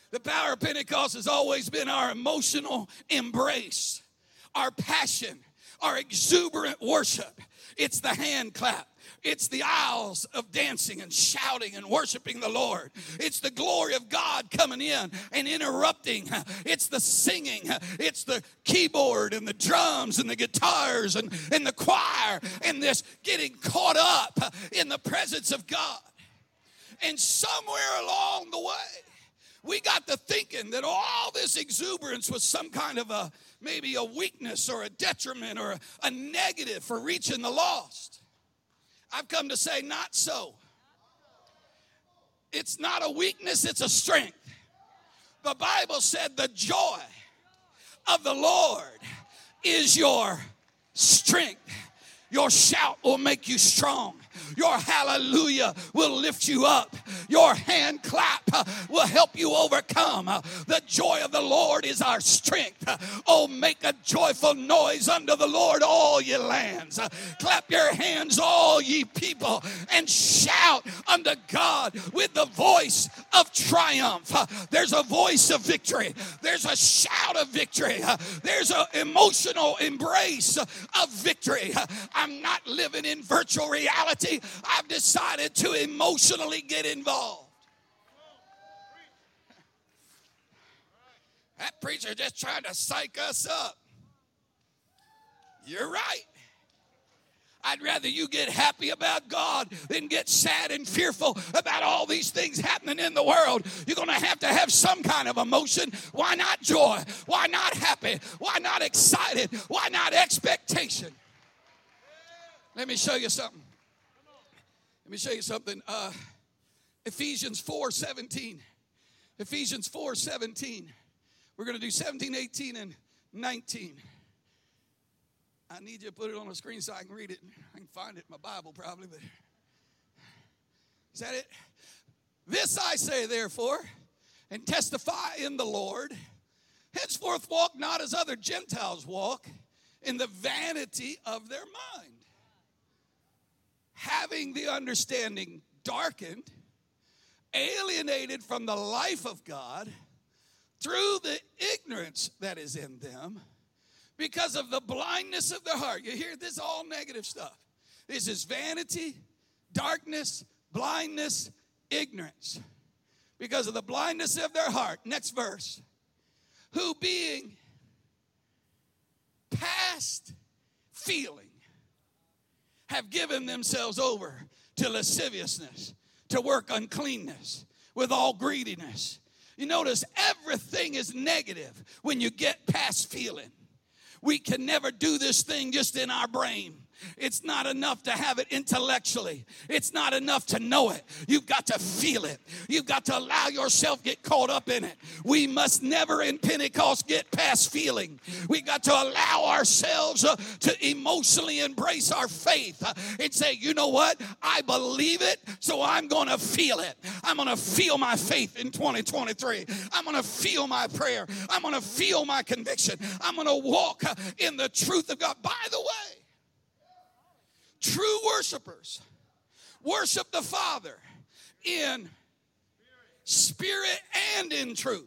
The power of Pentecost has always been our emotional embrace, our passion, our exuberant worship. It's the hand clap. It's the aisles of dancing and shouting and worshiping the Lord. It's the glory of God coming in and interrupting. It's the singing. It's the keyboard and the drums and the guitars and, and the choir and this getting caught up in the presence of God. And somewhere along the way, we got to thinking that all this exuberance was some kind of a maybe a weakness or a detriment or a, a negative for reaching the lost. I've come to say, not so. It's not a weakness, it's a strength. The Bible said, the joy of the Lord is your strength. Your shout will make you strong. Your hallelujah will lift you up. Your hand clap uh, will help you overcome. Uh, the joy of the Lord is our strength. Uh, oh, make a joyful noise unto the Lord, all ye lands. Clap your hands, all ye people, and shout unto God with the voice of triumph. There's a voice of victory, there's a shout of victory, there's an emotional embrace of victory. I'm not living in virtual reality. I've decided to emotionally get involved. That preacher just trying to psych us up. You're right. I'd rather you get happy about God than get sad and fearful about all these things happening in the world. You're going to have to have some kind of emotion. Why not joy? Why not happy? Why not excited? Why not expectation? Let me show you something. Let me show you something. Uh, Ephesians 4 17. Ephesians 4 17. We're going to do 17, 18, and 19. I need you to put it on the screen so I can read it. I can find it in my Bible probably, but is that it? This I say, therefore, and testify in the Lord, henceforth walk not as other Gentiles walk, in the vanity of their mind, having the understanding darkened, alienated from the life of God through the ignorance that is in them because of the blindness of their heart. You hear this is all negative stuff. This is vanity, darkness, blindness, ignorance. Because of the blindness of their heart. Next verse. Who being past feeling have given themselves over to lasciviousness, to work uncleanness, with all greediness. You notice everything is negative when you get past feeling. We can never do this thing just in our brain. It's not enough to have it intellectually. It's not enough to know it. You've got to feel it. You've got to allow yourself get caught up in it. We must never in Pentecost get past feeling. We got to allow ourselves uh, to emotionally embrace our faith uh, and say, "You know what? I believe it, so I'm going to feel it. I'm going to feel my faith in 2023. I'm going to feel my prayer. I'm going to feel my conviction. I'm going to walk uh, in the truth of God." By the way, True worshipers worship the Father in spirit and in truth.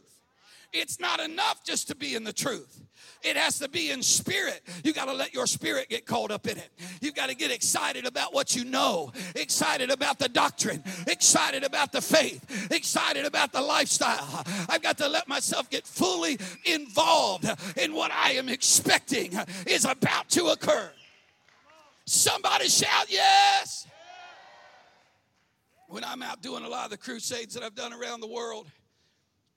It's not enough just to be in the truth. It has to be in spirit. You got to let your spirit get caught up in it. You've got to get excited about what you know, excited about the doctrine, excited about the faith, excited about the lifestyle. I've got to let myself get fully involved in what I am expecting is about to occur. Somebody shout yes. When I'm out doing a lot of the crusades that I've done around the world,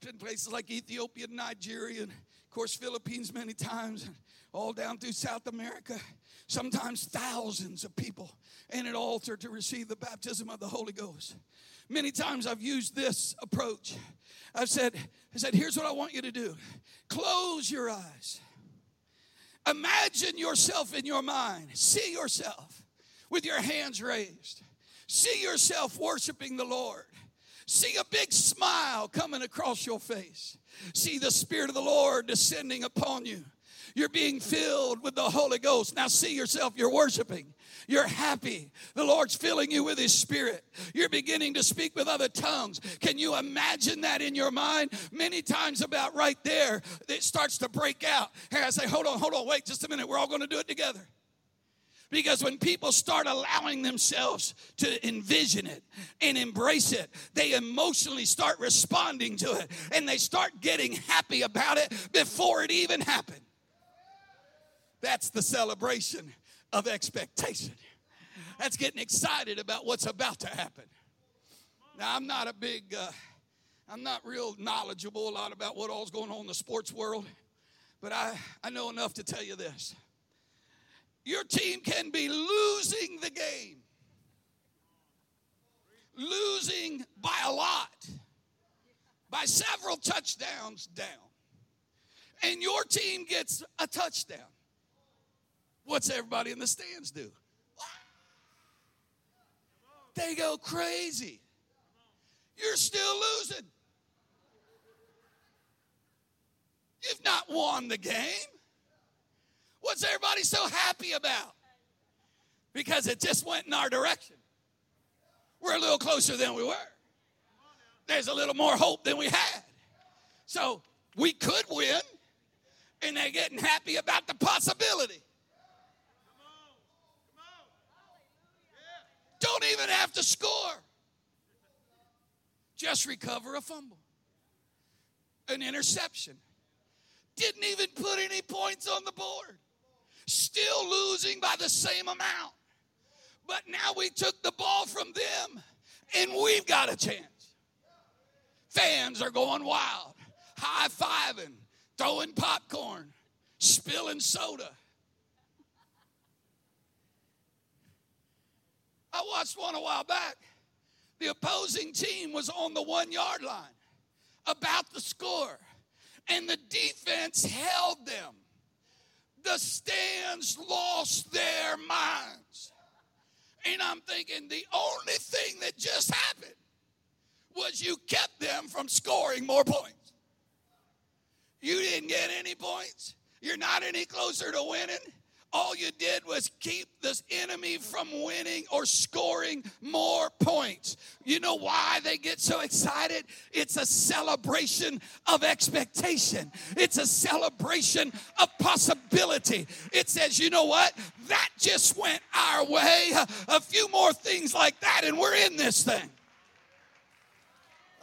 in places like Ethiopia, and Nigeria, and of course Philippines many times, all down through South America, sometimes thousands of people in an altar to receive the baptism of the Holy Ghost. Many times I've used this approach. I've said, I said, here's what I want you to do. Close your eyes. Imagine yourself in your mind. See yourself with your hands raised. See yourself worshiping the Lord. See a big smile coming across your face. See the Spirit of the Lord descending upon you. You're being filled with the Holy Ghost. Now see yourself, you're worshiping. You're happy. The Lord's filling you with His Spirit. You're beginning to speak with other tongues. Can you imagine that in your mind? Many times, about right there, it starts to break out. Here I say, hold on, hold on, wait just a minute. We're all going to do it together. Because when people start allowing themselves to envision it and embrace it, they emotionally start responding to it and they start getting happy about it before it even happened. That's the celebration of expectation. That's getting excited about what's about to happen. Now, I'm not a big, uh, I'm not real knowledgeable a lot about what all's going on in the sports world, but I, I know enough to tell you this. Your team can be losing the game, losing by a lot, by several touchdowns down, and your team gets a touchdown. What's everybody in the stands do? They go crazy. You're still losing. You've not won the game. What's everybody so happy about? Because it just went in our direction. We're a little closer than we were. There's a little more hope than we had. So we could win, and they're getting happy about the possibility. Don't even have to score. Just recover a fumble, an interception. Didn't even put any points on the board. Still losing by the same amount. But now we took the ball from them and we've got a chance. Fans are going wild, high fiving, throwing popcorn, spilling soda. I watched one a while back. The opposing team was on the one yard line, about to score, and the defense held them. The stands lost their minds. And I'm thinking the only thing that just happened was you kept them from scoring more points. You didn't get any points. You're not any closer to winning all you did was keep this enemy from winning or scoring more points. You know why they get so excited? It's a celebration of expectation, it's a celebration of possibility. It says, you know what? That just went our way. A few more things like that, and we're in this thing.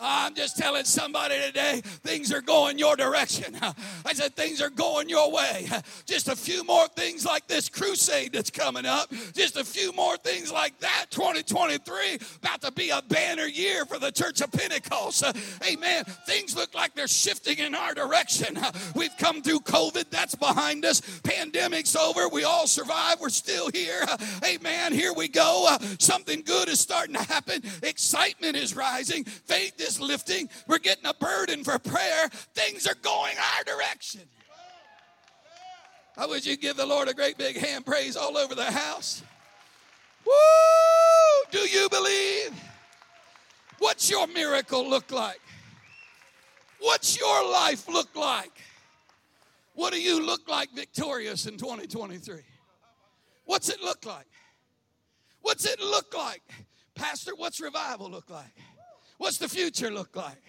I'm just telling somebody today, things are going your direction. I said, things are going your way. Just a few more things like this crusade that's coming up. Just a few more things like that. 2023, about to be a banner year for the Church of Pentecost. Amen. Things look like they're shifting in our direction. We've come through COVID, that's behind us. Pandemic's over. We all survived. We're still here. Amen. Here we go. Something good is starting to happen. Excitement is rising. Faith is is lifting. We're getting a burden for prayer. Things are going our direction. I wish you give the Lord a great big hand praise all over the house. Woo! Do you believe? What's your miracle look like? What's your life look like? What do you look like victorious in 2023? What's it look like? What's it look like? Pastor, what's revival look like? What's the future look like?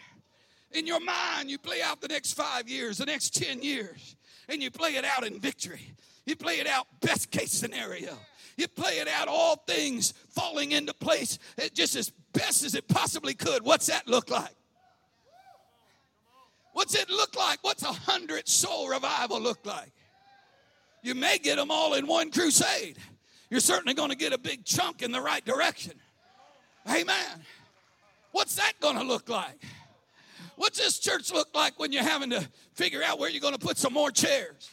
In your mind, you play out the next five years, the next 10 years, and you play it out in victory. You play it out best case scenario. You play it out all things falling into place eh, just as best as it possibly could. What's that look like? What's it look like? What's a hundred soul revival look like? You may get them all in one crusade. You're certainly going to get a big chunk in the right direction. Amen. What's that going to look like? What's this church look like when you're having to figure out where you're going to put some more chairs?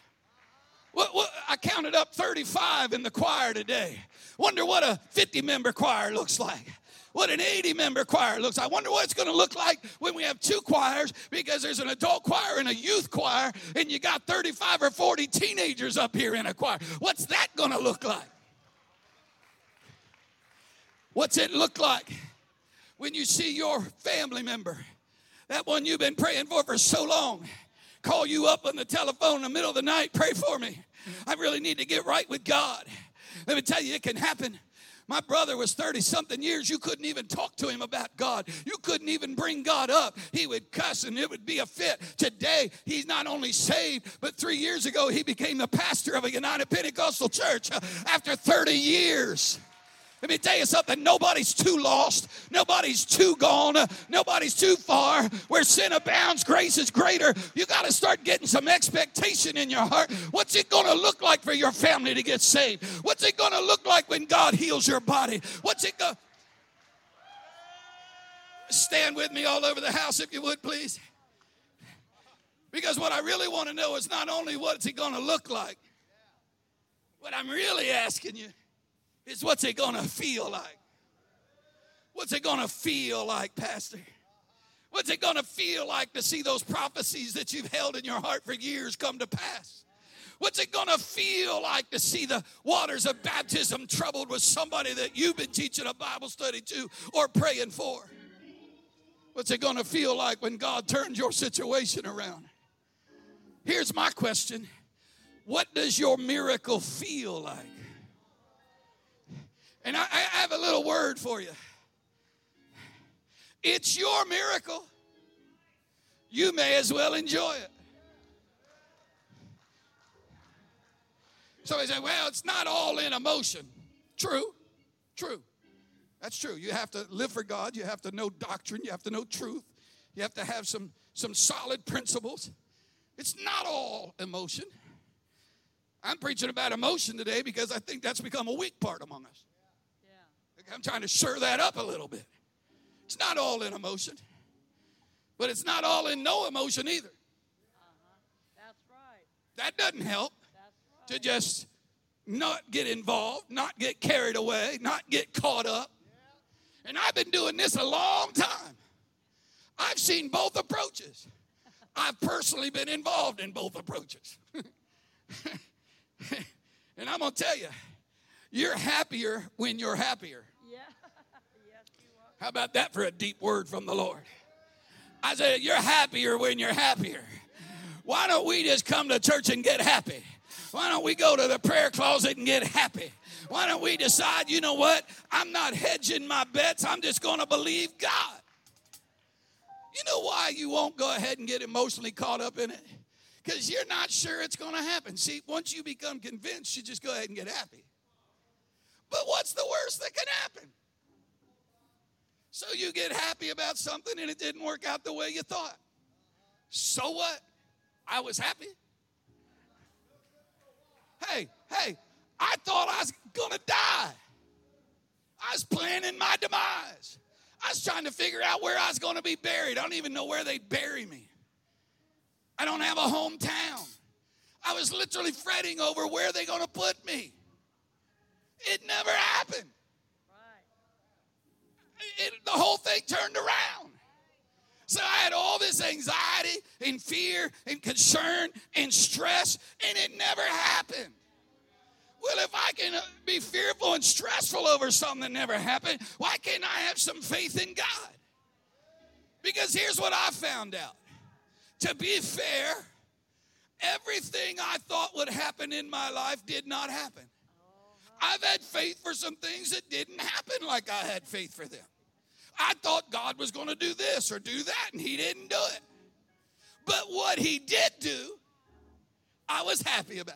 What, what, I counted up 35 in the choir today. Wonder what a 50 member choir looks like. What an 80 member choir looks like. I wonder what it's going to look like when we have two choirs because there's an adult choir and a youth choir, and you got 35 or 40 teenagers up here in a choir. What's that going to look like? What's it look like when you see your family member, that one you've been praying for for so long, call you up on the telephone in the middle of the night, pray for me. I really need to get right with God. Let me tell you, it can happen. My brother was 30 something years. You couldn't even talk to him about God. You couldn't even bring God up. He would cuss and it would be a fit. Today, he's not only saved, but three years ago, he became the pastor of a United Pentecostal church after 30 years. Let me tell you something. Nobody's too lost. Nobody's too gone. Nobody's too far. Where sin abounds, grace is greater. You got to start getting some expectation in your heart. What's it going to look like for your family to get saved? What's it going to look like when God heals your body? What's it going Stand with me all over the house if you would, please. Because what I really want to know is not only what's it going to look like, what I'm really asking you is what's it to feel like? What's it to feel like, Pastor? What's it to feel like to see those prophecies that you've held in your heart for years come to pass? What's it to feel like to see the waters of baptism troubled with somebody that you've been teaching a Bible study to or praying for? What's it to feel like when God turns your situation around? Here's my question What does your miracle feel like? And I, I have a little word for you. It's your miracle. You may as well enjoy it. Somebody say, well, it's not all in emotion. True, true. That's true. You have to live for God. You have to know doctrine. You have to know truth. You have to have some, some solid principles. It's not all emotion. I'm preaching about emotion today because I think that's become a weak part among us. I'm trying to stir that up a little bit. It's not all in emotion, but it's not all in no emotion either. Uh-huh. That's right. That doesn't help right. to just not get involved, not get carried away, not get caught up. And I've been doing this a long time. I've seen both approaches. I've personally been involved in both approaches. and I'm going to tell you, you're happier when you're happier. Yeah. yes, you are. How about that for a deep word from the Lord? I said, You're happier when you're happier. Why don't we just come to church and get happy? Why don't we go to the prayer closet and get happy? Why don't we decide, you know what? I'm not hedging my bets, I'm just going to believe God. You know why you won't go ahead and get emotionally caught up in it? Because you're not sure it's going to happen. See, once you become convinced, you just go ahead and get happy. But what's the worst that can happen? So you get happy about something and it didn't work out the way you thought. So what? I was happy. Hey, hey, I thought I was going to die. I was planning my demise. I was trying to figure out where I was going to be buried. I don't even know where they'd bury me. I don't have a hometown. I was literally fretting over where they going to put me. It never happened. It, the whole thing turned around. So I had all this anxiety and fear and concern and stress, and it never happened. Well, if I can uh, be fearful and stressful over something that never happened, why can't I have some faith in God? Because here's what I found out. To be fair, everything I thought would happen in my life did not happen. I've had faith for some things that didn't happen like I had faith for them. I thought God was going to do this or do that, and He didn't do it. But what He did do, I was happy about.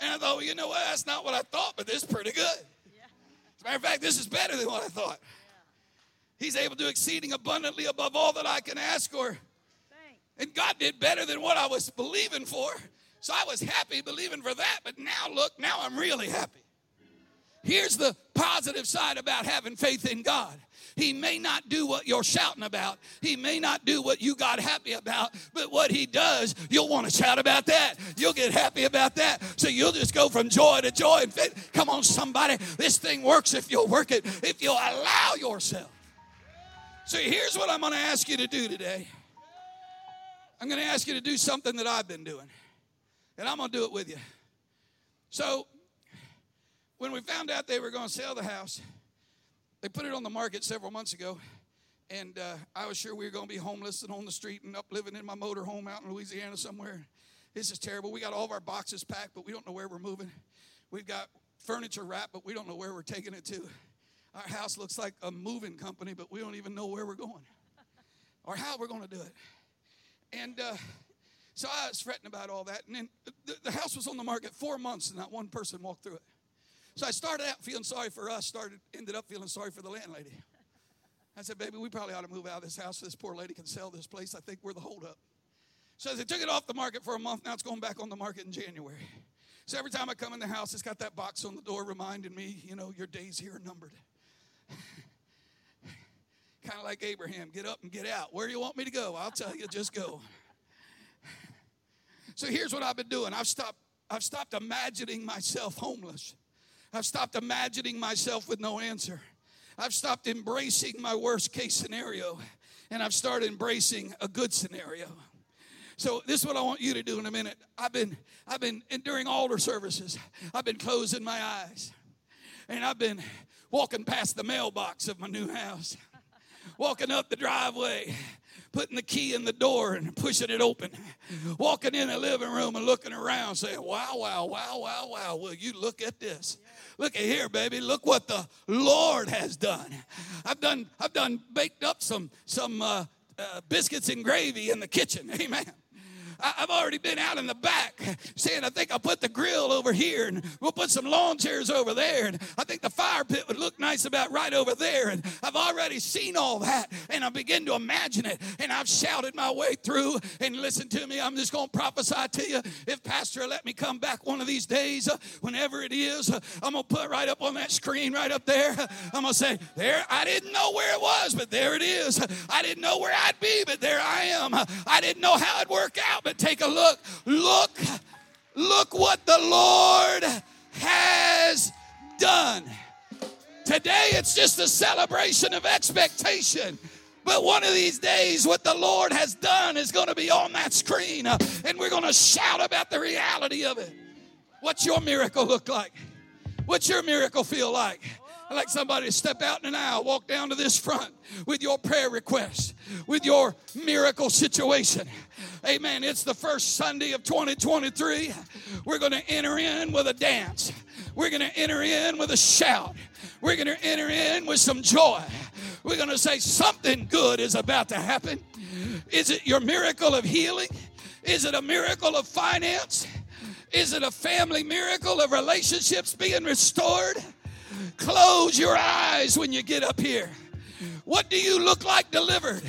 And I thought, well, you know what? That's not what I thought, but this is pretty good. As a matter of fact, this is better than what I thought. He's able to exceeding abundantly above all that I can ask or. And God did better than what I was believing for. So I was happy believing for that, but now look, now I'm really happy. Here's the positive side about having faith in God. He may not do what you're shouting about. He may not do what you got happy about, but what he does, you'll want to shout about that. You'll get happy about that. So you'll just go from joy to joy and faith. Come on, somebody. This thing works if you'll work it, if you'll allow yourself. So here's what I'm going to ask you to do today. I'm going to ask you to do something that I've been doing, and I'm going to do it with you. So, when we found out they were going to sell the house, they put it on the market several months ago, And uh, I was sure we were going to be homeless and on the street and up living in my motor home out in Louisiana somewhere. This is terrible. We got all of our boxes packed, but we don't know where we're moving. We've got furniture wrapped, but we don't know where we're taking it to. Our house looks like a moving company, but we don't even know where we're going or how we're going to do it. And uh, so I was fretting about all that. And then the, the house was on the market four months, and not one person walked through it. So I started out feeling sorry for us, started ended up feeling sorry for the landlady. I said, baby, we probably ought to move out of this house this poor lady can sell this place. I think we're the holdup. So they took it off the market for a month. Now it's going back on the market in January. So every time I come in the house, it's got that box on the door reminding me, you know, your days here are numbered. kind of like Abraham, get up and get out. Where do you want me to go? I'll tell you, just go. So here's what I've been doing. I've stopped I've stopped imagining myself homeless. I've stopped imagining myself with no answer. I've stopped embracing my worst case scenario and I've started embracing a good scenario. So this is what I want you to do in a minute. I've been I've been during altar services, I've been closing my eyes. And I've been walking past the mailbox of my new house. Walking up the driveway, putting the key in the door and pushing it open. Walking in the living room and looking around saying, "Wow, wow, wow, wow, wow. Will you look at this?" Look at here, baby. Look what the Lord has done. I've done I've done baked up some some uh, uh, biscuits and gravy in the kitchen. Amen. I've already been out in the back saying, I think I'll put the grill over here and we'll put some lawn chairs over there. And I think the fire pit would look nice about right over there. And I've already seen all that and I begin to imagine it. And I've shouted my way through. And listen to me, I'm just going to prophesy to you. If Pastor let me come back one of these days, uh, whenever it is, uh, I'm going to put right up on that screen right up there. I'm going to say, There, I didn't know where it was, but there it is. I didn't know where I'd be, but there I am. I didn't know how it'd work out, but take a look. Look, look what the Lord has done. Today it's just a celebration of expectation. But one of these days, what the Lord has done is going to be on that screen, uh, and we're going to shout about the reality of it. What's your miracle look like? What's your miracle feel like? I'd like somebody to step out in an aisle, walk down to this front with your prayer request, with your miracle situation. Amen. It's the first Sunday of 2023. We're going to enter in with a dance. We're going to enter in with a shout. We're going to enter in with some joy. We're going to say something good is about to happen. Is it your miracle of healing? Is it a miracle of finance? Is it a family miracle of relationships being restored? Close your eyes when you get up here. What do you look like delivered?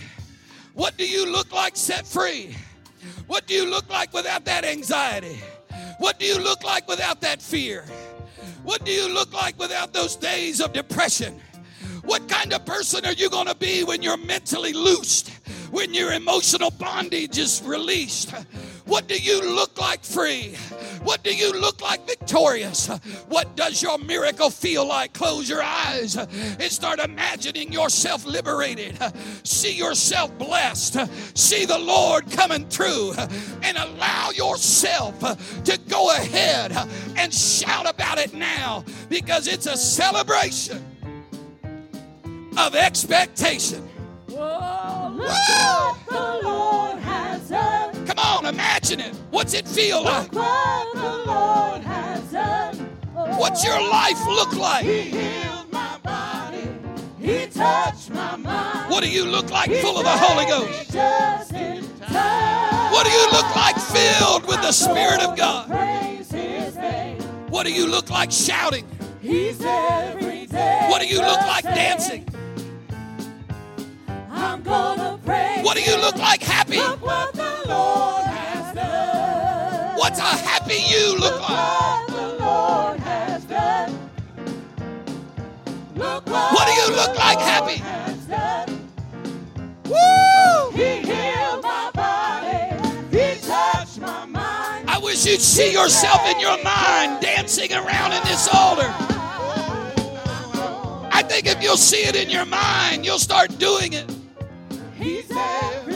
What do you look like set free? What do you look like without that anxiety? What do you look like without that fear? What do you look like without those days of depression? What kind of person are you going to be when you're mentally loosed? When your emotional bondage is released? What do you look like free? What do you look like victorious? What does your miracle feel like? Close your eyes and start imagining yourself liberated. See yourself blessed. See the Lord coming through and allow yourself to go ahead and shout about it now because it's a celebration of expectation. Whoa, imagine it. What's it feel like? Look what the Lord has done. What's your life look like? He healed my body. He touched my mind. What do you look like full of the Holy Ghost? Just in time. What do you look like filled with the Spirit of God? Praise His name. What do you look like shouting? He's every day. What do you look like dancing? I'm gonna praise What do you look like happy? What's a happy you look like? What the Lord has done. Look what, What do you look like happy? Woo! He healed my body. He touched my mind. I wish you'd see yourself in your mind dancing around in this altar. I think if you'll see it in your mind, you'll start doing it. He's every